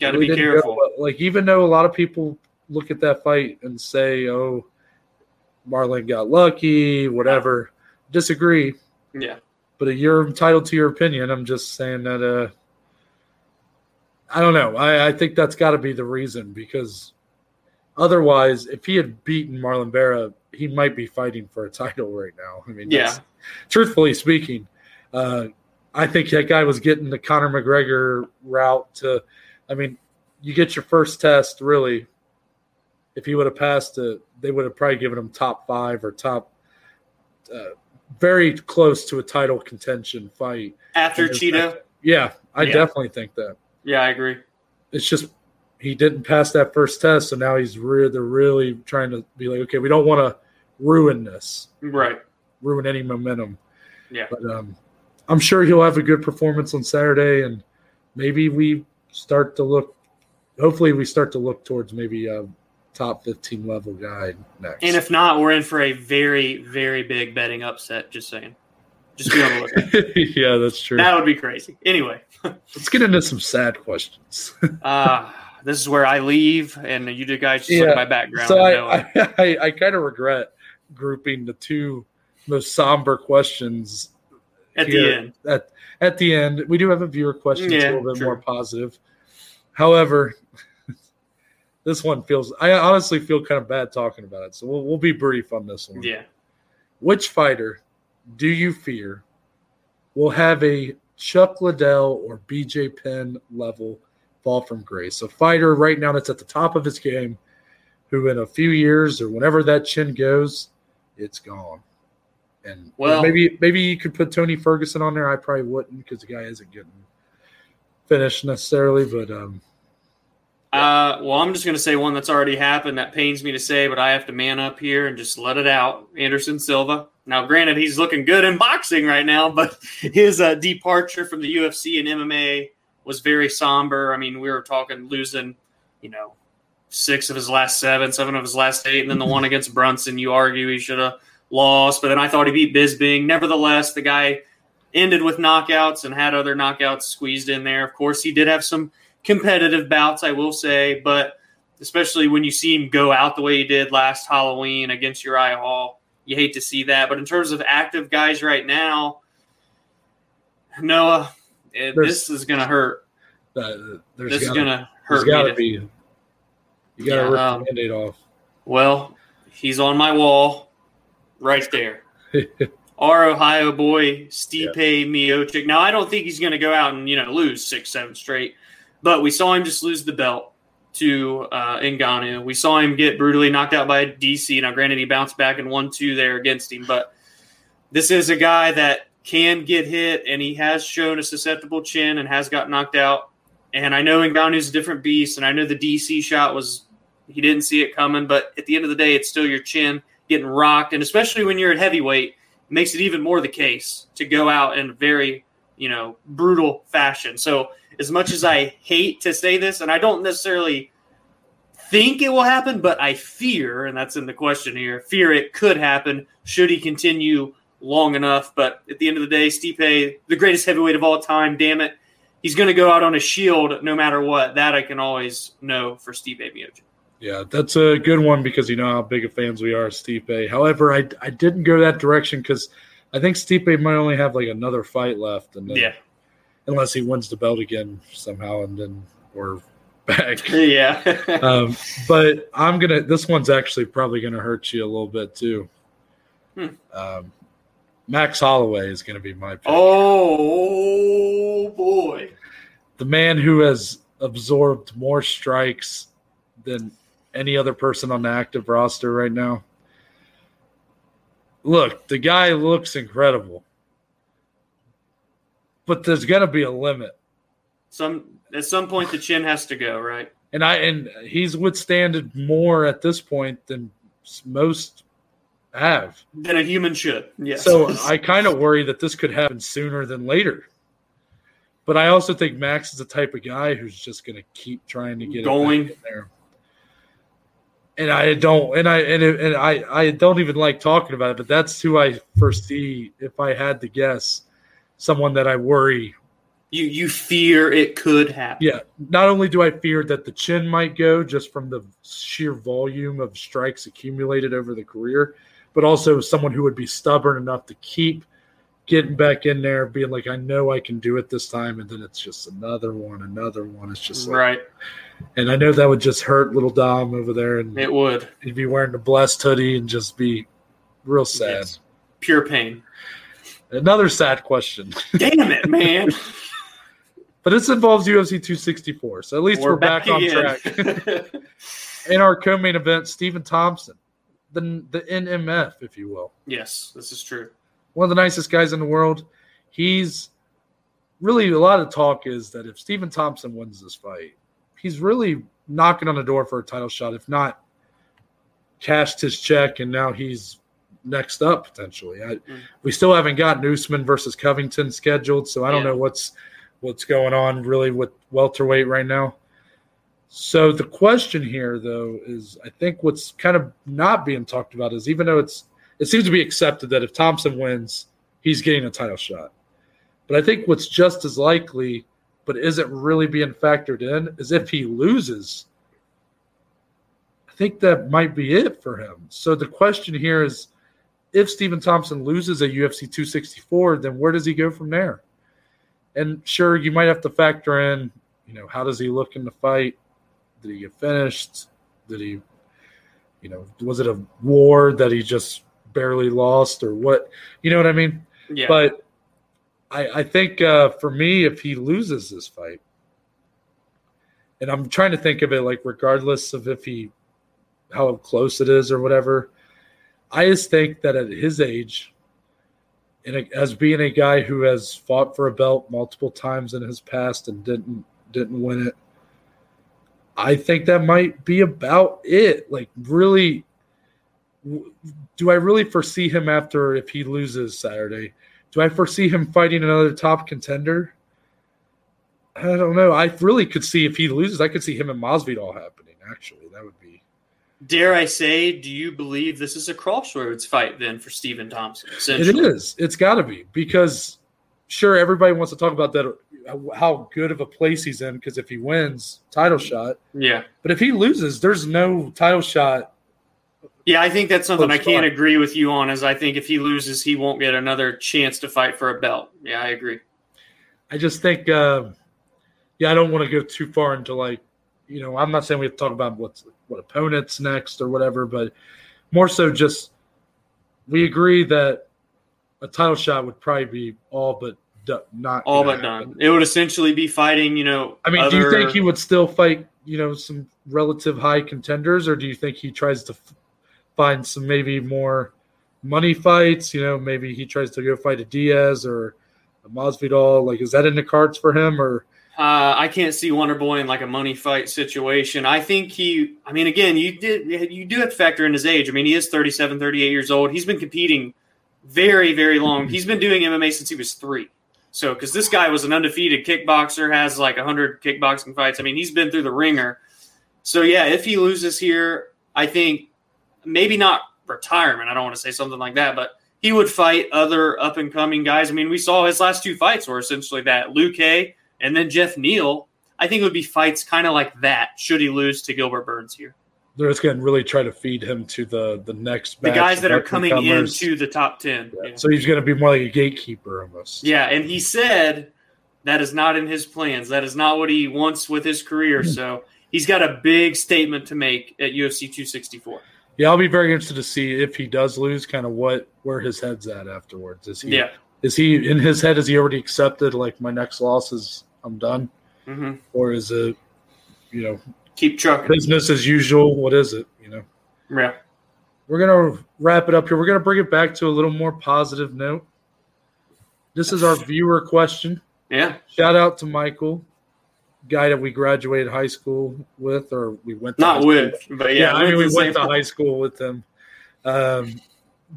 Speaker 2: got to
Speaker 1: Really
Speaker 2: be
Speaker 1: didn't go
Speaker 2: careful.
Speaker 1: Like, even though a lot of people look at that fight and say, "Oh, Marlon got lucky," whatever, disagree.
Speaker 2: Yeah,
Speaker 1: But you're entitled to your opinion. I'm just saying that. Uh, I don't know. I, I think that's got to be the reason because otherwise, if he had beaten Marlon Vera, he might be fighting for a title right now. I mean,
Speaker 2: Yeah.
Speaker 1: truthfully speaking, uh, I think that guy was getting the Conor McGregor route to. I mean, you get your first test really. If he would have passed it, they would have probably given him top five or top, uh, very close to a title contention fight.
Speaker 2: after Cheeto.
Speaker 1: Yeah, I
Speaker 2: Yeah.
Speaker 1: definitely think that.
Speaker 2: Yeah, I agree.
Speaker 1: It's just he didn't pass that first test, so now he's re- they're really trying to be like, okay, we don't want to ruin this,
Speaker 2: Right.
Speaker 1: ruin any momentum.
Speaker 2: Yeah.
Speaker 1: But um, I'm sure he'll have a good performance on Saturday, and maybe we start to look. Hopefully, we start to look towards maybe a top 15 level guy next.
Speaker 2: And if not, we're in for a very, very big betting upset. Just saying. Just be on the lookout.
Speaker 1: yeah, that's true.
Speaker 2: that would be crazy. Anyway,
Speaker 1: Let's get into some sad questions.
Speaker 2: uh, this is where I leave, and you guys just look at my background.
Speaker 1: so I. I, I, I kind of regret grouping the two most somber questions
Speaker 2: at
Speaker 1: here
Speaker 2: the end.
Speaker 1: At at the end, we do have a viewer question that's a little bit
Speaker 2: true.
Speaker 1: more positive. However, this one feels. I honestly feel kind of bad talking about it, so we'll we'll be brief on this one.
Speaker 2: Yeah.
Speaker 1: Which fighter do you fear will have a Chuck Liddell or BJ Penn level fall from grace? A fighter right now that's at the top of his game, who in a few years or whenever that chin goes, it's gone. And
Speaker 2: Well-
Speaker 1: maybe maybe you could put Tony Ferguson on there. I probably wouldn't because the guy isn't getting finished necessarily. But um,
Speaker 2: Uh, well, I'm just going to say one that's already happened. That pains me to say, but I have to man up here and just let it out. Anderson Silva. Now, granted, he's looking good in boxing right now, but his uh, departure from the UFC and MMA was very somber. I mean, we were talking losing, you know, six of his last seven, seven of his last eight, and then the one against Brunson. You argue he should have lost, but then I thought he beat Bisping. Nevertheless, the guy ended with knockouts and had other knockouts squeezed in there. Of course, he did have some competitive bouts, I will say, but especially when you see him go out the way he did last Halloween against Uriah Hall, you hate to see that. But in terms of active guys right now, Noah,
Speaker 1: There's-
Speaker 2: this is going to hurt.
Speaker 1: uh, there's
Speaker 2: This is
Speaker 1: gotta,
Speaker 2: going to
Speaker 1: there's
Speaker 2: hurt me.
Speaker 1: gotta
Speaker 2: to-
Speaker 1: be. You gotta
Speaker 2: Yeah,
Speaker 1: rip
Speaker 2: um,
Speaker 1: the band-aid off.
Speaker 2: Well, he's on my wall right there. Our Ohio boy, Stipe Miocic. Now, I don't think he's going to go out and, you know, lose six, seven straight, but we saw him just lose the belt to uh, Ngannou. We saw him get brutally knocked out by DC. Now, granted, he bounced back and won two there against him, but this is a guy that can get hit, and he has shown a susceptible chin and has got knocked out. And I know Ngannou's a different beast, and I know the DC shot was he didn't see it coming, but at the end of the day, it's still your chin. getting rocked, and especially when you're at heavyweight, it makes it even more the case to go out in a very you know brutal fashion. So as much as I hate to say this, and I don't necessarily think it will happen, but I fear, and that's in the question here, fear it could happen should he continue long enough. But at the end of the day, Stipe, the greatest heavyweight of all time, damn it, he's going to go out on a shield no matter what. That I can always know for Stipe Miocic.
Speaker 1: Yeah, that's a good one because you know how big of fans we are Stipe. However, I, I didn't go that direction because I think Stipe might only have like another fight left, and then,
Speaker 2: Yeah.
Speaker 1: unless he wins the belt again somehow, and then we're back.
Speaker 2: Yeah.
Speaker 1: um, but I'm gonna. This one's actually probably gonna hurt you a little bit too.
Speaker 2: Hmm.
Speaker 1: Um, Max Holloway is gonna be my pick.
Speaker 2: oh boy.
Speaker 1: the man who has absorbed more strikes than any other person on the active roster right now. Look, the guy looks incredible. But there's going to be a limit.
Speaker 2: Some at some point the chin has to go, right?
Speaker 1: And I and he's withstanded more at this point than most have.
Speaker 2: Than a human should. Yes.
Speaker 1: So I kind of worry that this could happen sooner than later. But I also think Max is the type of guy who's just going to keep trying to get
Speaker 2: Going.
Speaker 1: there. And I don't, and I and, and I I don't even like talking about it. But that's who I foresee if I had to guess, someone that I worry.
Speaker 2: you you fear it could happen.
Speaker 1: Yeah, not only do I fear that the chin might go just from the sheer volume of strikes accumulated over the career, but also someone who would be stubborn enough to keep getting back in there, being like, I know I can do it this time, and then it's just another one, another one. It's just like,
Speaker 2: Right.
Speaker 1: and I know that would just hurt little Dom over there, and
Speaker 2: It would.
Speaker 1: he'd be wearing the blessed hoodie and just be real sad.
Speaker 2: Yes. Pure pain.
Speaker 1: Another sad question,
Speaker 2: Damn it, man.
Speaker 1: but this involves UFC 264, so at least we're, back, on track. in our co-main event, Stephen Thompson, the the NMF, if you will,
Speaker 2: yes, this is true.
Speaker 1: one of the nicest guys in the world. He's really a lot of talk is that if Stephen Thompson wins this fight, he's really knocking on the door for a title shot. If not, cashed his check and now he's next up potentially. I,
Speaker 2: Mm.
Speaker 1: We still haven't got Usman versus Covington scheduled, so I don't
Speaker 2: Yeah.
Speaker 1: know what's what's going on really with welterweight right now. So the question here, though, is I think what's kind of not being talked about is even though it's it seems to be accepted that if Thompson wins, he's getting a title shot. But I think what's just as likely, but isn't really being factored in, is if he loses. I think that might be it for him. So the question here is if Stephen Thompson loses a UFC 264, then where does he go from there? And sure, you might have to factor in, you know, how does he look in the fight? Did he get finished? Did he, you know, was it a war that he just barely lost or what? You know what I mean?
Speaker 2: Yeah.
Speaker 1: But I, I think uh, for me, if he loses this fight, and I'm trying to think of it like regardless of if he, how close it is or whatever, I just think that at his age, and as being a guy who has fought for a belt multiple times in his past and didn't didn't win it, I think that might be about it. Like really, do I really foresee him after if he loses Saturday? Do I foresee him fighting another top contender? I don't know. I really could see if he loses, I could see him and Masvidal happening. Actually, that would be.
Speaker 2: Dare I say, do you believe this is a crossroads fight then for Stephen Thompson?
Speaker 1: It is. It's got to be because, sure, everybody wants to talk about that, how good of a place he's in. Because if he wins, title shot.
Speaker 2: Yeah.
Speaker 1: But if he loses, there's no title shot.
Speaker 2: Yeah, I think that's something I can't
Speaker 1: fight.
Speaker 2: agree with you on. Is I think if he loses, he won't get another chance to fight for a belt. Yeah, I agree.
Speaker 1: I just think, uh, yeah, I don't want to go too far into like, you know, I'm not saying we have to talk about what's what opponents next or whatever, but more so just we agree that a title shot would probably be all but not
Speaker 2: All but
Speaker 1: happen.
Speaker 2: done. It would essentially be fighting. You know,
Speaker 1: I mean, do you think he would still fight, you know, some relative high contenders, or do you think he tries to f- find some maybe more money fights? You know, maybe he tries to go fight a Diaz or a Masvidal. Like, is that in the cards for him, or
Speaker 2: Uh, I can't see Wonder Boy in like a money fight situation. I think he, I mean, again, you did, you do have to factor in his age. I mean, he is 37, 38 years old. He's been competing very, very long. He's been doing MMA since he was three. So, because this guy was an undefeated kickboxer, has like 100 kickboxing fights. I mean, he's been through the ringer. So, yeah, if he loses here, I think maybe not retirement. I don't want to say something like that, but he would fight other up and coming guys. I mean, we saw his last two fights were essentially that Luque and then Geoff Neal, I think it would be fights kind of like that should he lose to Gilbert Burns here.
Speaker 1: They're just going to really try to feed him to the the next
Speaker 2: the guys that are coming into the top ten.
Speaker 1: Yeah. Yeah. So he's going to be more like a gatekeeper almost.
Speaker 2: Yeah, and he said that is not in his plans. That is not what he wants with his career. Hmm. So he's got a big statement to make at UFC 264.
Speaker 1: Yeah, I'll be very interested to see if he does lose, kind of what where his head's at afterwards. Is he?
Speaker 2: Yeah.
Speaker 1: Is he in his head? Has he already accepted like my next loss is I'm done,
Speaker 2: mm-hmm.
Speaker 1: or is it, you know,
Speaker 2: keep trucking
Speaker 1: business as usual? What is it? You know.
Speaker 2: Yeah.
Speaker 1: We're gonna wrap it up here. We're gonna bring it back to a little more positive note. This is our viewer question.
Speaker 2: Yeah.
Speaker 1: Shout out to Michael, guy that we graduated high school with, or we went
Speaker 2: not with, but yeah,
Speaker 1: yeah I mean we went to high school with him. Um,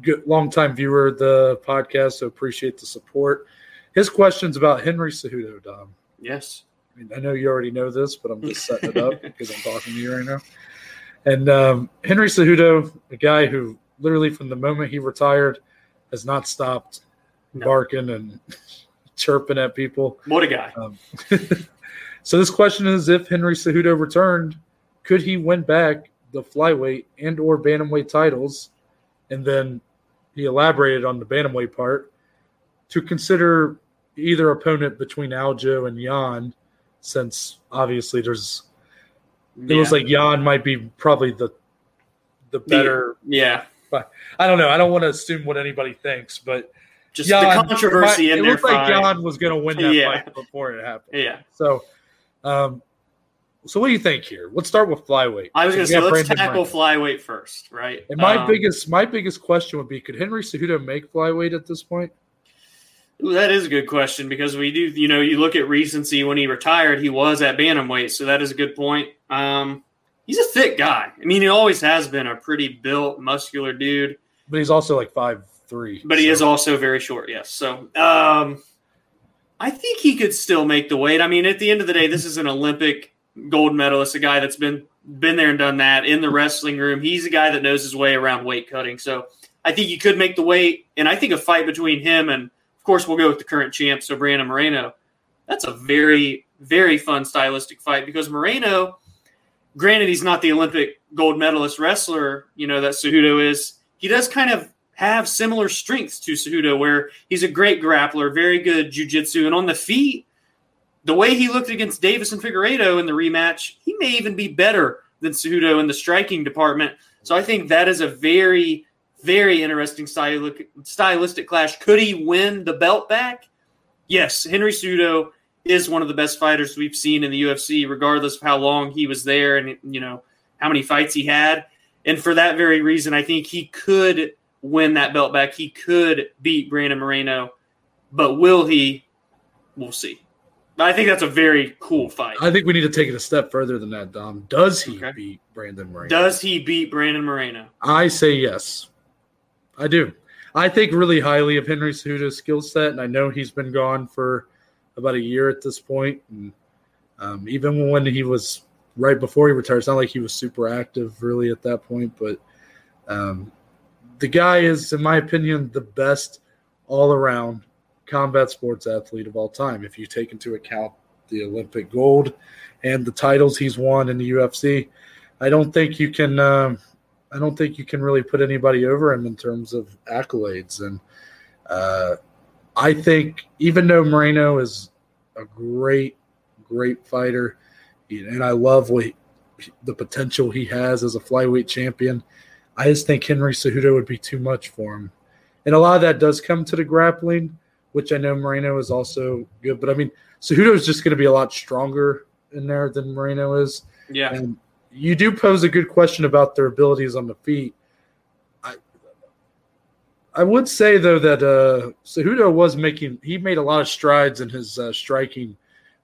Speaker 1: good longtime viewer of the podcast, so appreciate the support. His question's about Henry Cejudo, Dom.
Speaker 2: Yes.
Speaker 1: I, mean, I know you already know this, but I'm just setting it up because I'm talking to you right now. And um, Henry Cejudo, a guy who literally from the moment he retired has not stopped no. barking and chirping at people.
Speaker 2: What a guy.
Speaker 1: Um, so this question is if Henry Cejudo returned, could he win back the flyweight and or bantamweight titles? And then he elaborated on the bantamweight part to consider either opponent between Aljo and Yan, since obviously there's it yeah. was like Yan might be probably the the better.
Speaker 2: Yeah,
Speaker 1: but I don't know. I don't want to assume what anybody thinks, but
Speaker 2: just Yan, the controversy
Speaker 1: might,
Speaker 2: in
Speaker 1: it
Speaker 2: there.
Speaker 1: It looked like Yan was going to win that yeah. fight before it happened.
Speaker 2: Yeah.
Speaker 1: So, um, so what do you think here? Let's start with flyweight.
Speaker 2: I was going to say let's tackle flyweight first, right?
Speaker 1: And my um, biggest my biggest question would be: Could Henry Cejudo make flyweight at this point?
Speaker 2: That is a good question because we do, you know, you look at recency when he retired, he was at bantamweight, so that is a good point. Um, he's a thick guy. I mean, he always has been a pretty built, muscular dude.
Speaker 1: But he's also like five three.
Speaker 2: But so. he is also very short. Yes. So, um, I think he could still make the weight. I mean, at the end of the day, this is an Olympic gold medalist, a guy that's been been there and done that in the wrestling room. He's a guy that knows his way around weight cutting. So, I think he could make the weight, and I think a fight between him and of course, we'll go with the current champ, so Brandon Moreno. That's a very, very fun stylistic fight because Moreno, granted, he's not the Olympic gold medalist wrestler, you know, that Cejudo is. He does kind of have similar strengths to Cejudo, where he's a great grappler, very good jujitsu, and on the feet, the way he looked against Deiveson Figueiredo in the rematch, he may even be better than Cejudo in the striking department. So I think that is a very very interesting stylistic, stylistic clash. Could he win the belt back? Yes, Henry Cejudo is one of the best fighters we've seen in the UFC, regardless of how long he was there and you know how many fights he had. And for that very reason, I think he could win that belt back. He could beat Brandon Moreno, but will he? We'll see. I think that's a very cool fight.
Speaker 1: I think we need to take it a step further than that, Dom. Does he okay. beat Brandon Moreno?
Speaker 2: Does he beat Brandon Moreno?
Speaker 1: I say yes. I do. I think really highly of Henry Cejudo's skill set, and I know he's been gone for about a year at this point. And um, even when he was right before he retired, it's not like he was super active really at that point. But um, the guy is, in my opinion, the best all around combat sports athlete of all time. If you take into account the Olympic gold and the titles he's won in the UFC, I don't think you can. Um, I don't think you can really put anybody over him in terms of accolades. And uh, I think even though Moreno is a great, great fighter, and I love what he, the potential he has as a flyweight champion, I just think Henry Cejudo would be too much for him. And a lot of that does come to the grappling, which I know Moreno is also good. But I mean, Cejudo is just going to be a lot stronger in there than Moreno is.
Speaker 2: Yeah.
Speaker 1: And you do pose a good question about their abilities on the feet. I I would say though that uh Cejudo was making he made a lot of strides in his uh, striking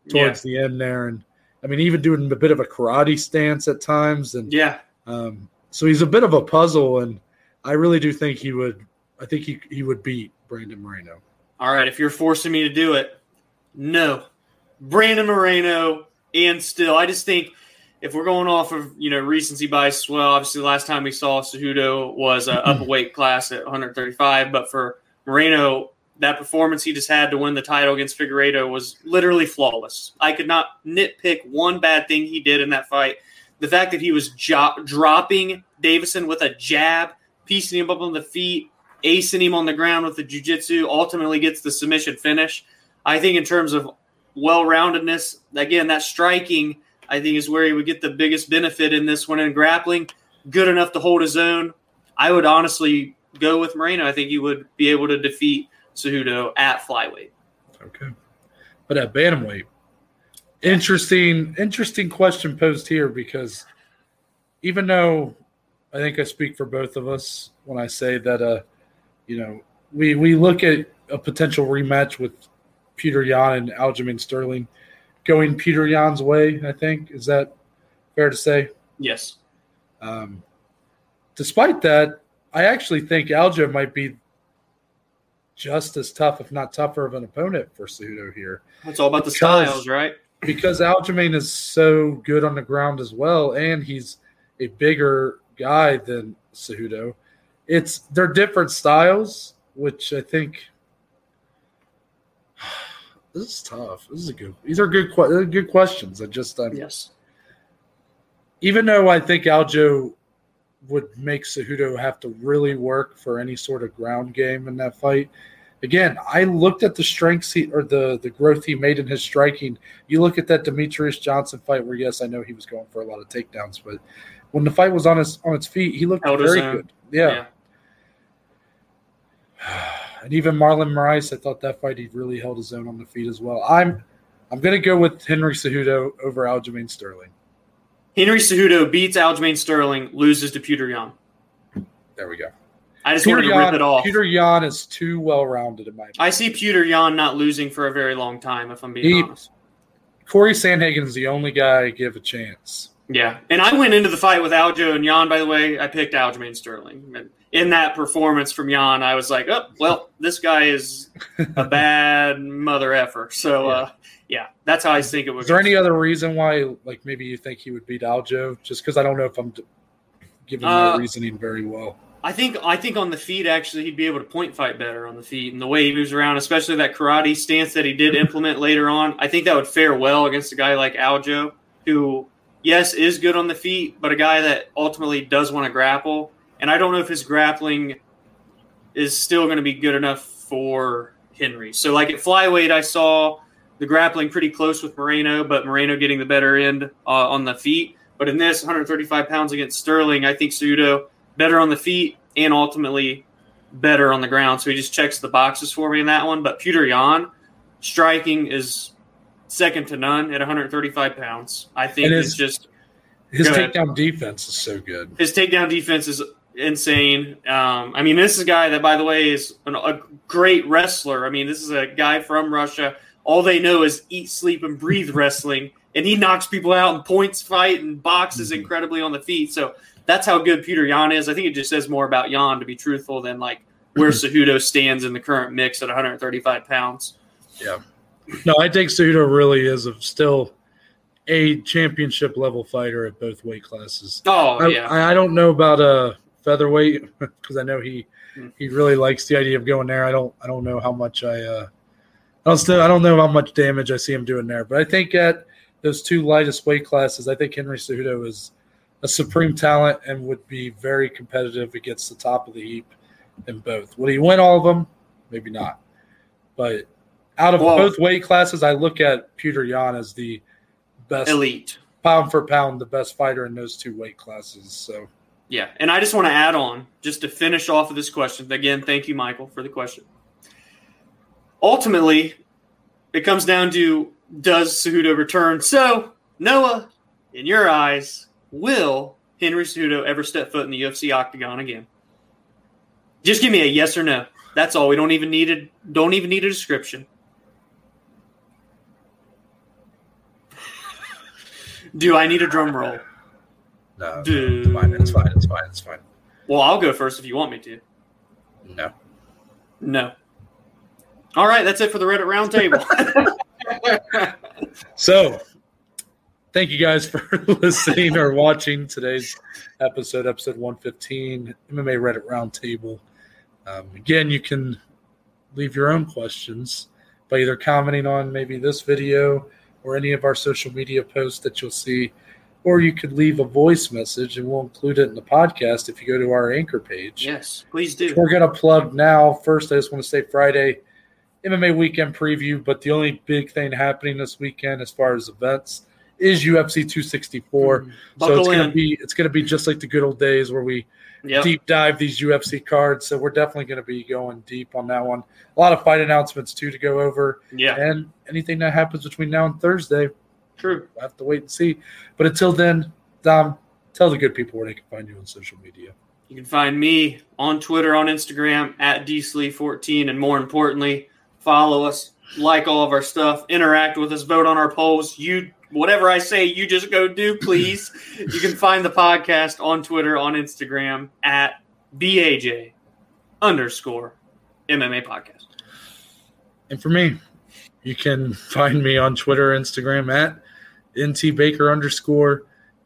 Speaker 1: towards yeah. the end there, and I mean even doing a bit of a karate stance at times, and
Speaker 2: yeah.
Speaker 1: Um, so he's a bit of a puzzle, and I really do think he would. I think he he would beat Brandon Moreno.
Speaker 2: All right, if you're forcing me to do it, no, Brandon Moreno, and still, I just think if we're going off of you know recency bias as well, obviously the last time we saw Cejudo was uh, up a weight class at 135, but for Moreno, that performance he just had to win the title against Figueiredo was literally flawless. I could not nitpick one bad thing he did in that fight. The fact that he was jo- dropping Deiveson with a jab, piecing him up on the feet, acing him on the ground with the jiu-jitsu, ultimately gets the submission finish. I think in terms of well-roundedness, again, that striking, I think is where he would get the biggest benefit in this one. In grappling, good enough to hold his own. I would honestly go with Moreno. I think he would be able to defeat Cejudo at flyweight.
Speaker 1: Okay. But at bantamweight, interesting, interesting question posed here because even though I think I speak for both of us when I say that, uh, you know, we we look at a potential rematch with Peter Yan and Aljamain Sterling going Peter Yan's way. I think is that fair to say?
Speaker 2: Yes.
Speaker 1: Um, despite that, I actually think Aljo might be just as tough, if not tougher, of an opponent for Cejudo here.
Speaker 2: It's all about the styles, right?
Speaker 1: Because Aljamain is so good on the ground as well, and he's a bigger guy than Cejudo. It's they're different styles, which I think this is tough. This is a good. These are good. Good questions. I just um,
Speaker 2: yes.
Speaker 1: Even though I think Aljo would make Cejudo have to really work for any sort of ground game in that fight. Again, I looked at the strengths he or the the growth he made in his striking. You look at that Demetrious Johnson fight, where yes, I know he was going for a lot of takedowns, but when the fight was on his on its feet, he looked Held very good. Yeah. yeah. And even Marlon Moraes, I thought that fight he really held his own on the feet as well. I'm I'm going to go with Henry Cejudo over Aljamain Sterling.
Speaker 2: Henry Cejudo beats Aljamain Sterling, loses to Peter Yan.
Speaker 1: There we go.
Speaker 2: I just Peter wanted to Yan, rip it off.
Speaker 1: Peter Yan is too well rounded in my opinion.
Speaker 2: I see Peter Yan not losing for a very long time, if I'm being he, honest.
Speaker 1: Corey Sandhagen is the only guy I give a chance.
Speaker 2: Yeah, and I went into the fight with Aljo and Yan. By the way, I picked Aljamain Sterling. In that performance from Yan, I was like, oh, well, this guy is a bad mother effer. So, yeah. Uh, yeah, that's how I think it was.
Speaker 1: Is there any other reason why, like, maybe you think he would beat Aljo? Just because I don't know if I'm giving uh, my reasoning very well.
Speaker 2: I think I think on the feet actually he'd be able to point fight better on the feet and the way he moves around, especially that karate stance that he did implement later on. I think that would fare well against a guy like Aljo, who yes is good on the feet, but a guy that ultimately does want to grapple. And I don't know if his grappling is still going to be good enough for Henry. So like at flyweight, I saw the grappling pretty close with Moreno, but Moreno getting the better end uh, on the feet. But in this 135 pounds against Sterling, I think Cejudo better on the feet and ultimately better on the ground. So he just checks the boxes for me in that one. But Peter Yan striking is second to none at 135 pounds. I think his, it's just
Speaker 1: his takedown defense is so good.
Speaker 2: His takedown defense is insane. Um, I mean, this is a guy that, by the way, is an, a great wrestler. I mean, this is a guy from Russia all they know is eat, sleep, and breathe wrestling. And he knocks people out in points fight and boxes mm-hmm. incredibly on the feet. So that's how good Peter Yan is. I think it just says more about Yan, to be truthful, than like where. Cejudo stands in the current mix at 135 pounds.
Speaker 1: Yeah. No, I think Cejudo really is a, still a championship level fighter at both weight classes.
Speaker 2: Oh,
Speaker 1: I,
Speaker 2: yeah.
Speaker 1: I, I don't know about a featherweight because I know he mm. he really likes the idea of going there. I don't I don't know how much I uh, I don't still I don't know how much damage I see him doing there, but I think at those two lightest weight classes, I think Henry Cejudo is a supreme talent and would be very competitive against the top of the heap in both. Would he win all of them? Maybe not. But out of well, both weight classes, I look at Peter Yan as the best
Speaker 2: elite
Speaker 1: pound for pound, the best fighter in those two weight classes. So
Speaker 2: yeah, and I just want to add on just to finish off of this question. Again, thank you, Michael, for the question ultimately, it comes down to does Cejudo return? So, Noah, in your eyes, will Henry Cejudo ever step foot in the UFC octagon again? Just give me a yes or no. That's all. We don't even need a Don't even need a description. Do I need a drum roll?
Speaker 1: No, it's fine. It's fine. It's fine. It's fine.
Speaker 2: Well, I'll go first if you want me to.
Speaker 1: No.
Speaker 2: No. All right, that's it for the Reddit Roundtable.
Speaker 1: so, thank you guys for listening or watching today's episode, episode 115, MMA Reddit Roundtable. Um, again, you can leave your own questions by either commenting on maybe this video or any of our social media posts that you'll see, or you could leave a voice message and we'll include it in the podcast if you go to our anchor page.
Speaker 2: Yes, please do.
Speaker 1: We're going to plug now. First, I just want to say Friday MMA weekend preview, but the only big thing happening this weekend as far as events is UFC 264. Mm, so it's going to be it's going to be just like the good old days where we yep. deep dive these UFC cards. So we're definitely going to be going deep on that one. A lot of fight announcements too to go over.
Speaker 2: Yeah,
Speaker 1: and anything that happens between now and Thursday.
Speaker 2: True.
Speaker 1: We'll have to wait and see. But until then, Dom, tell the good people where they can find you on social media.
Speaker 2: You can find me on Twitter, on Instagram at dslee14, and more importantly follow us, like all of our stuff, interact with us, vote on our polls. You whatever I say, you just go do, please. you can find the podcast on Twitter, on Instagram at BAJ underscore MMA podcast.
Speaker 1: And for me, you can find me on Twitter, Instagram at NT Baker underscore.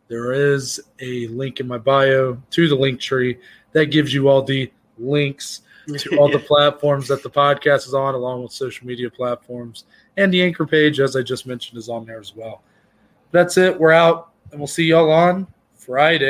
Speaker 1: There is a link in my bio to the link tree that gives you all the links to all the platforms that the podcast is on, along with social media platforms. And the anchor page, as I just mentioned, is on there as well. That's it. We're out, and we'll see y'all on Friday.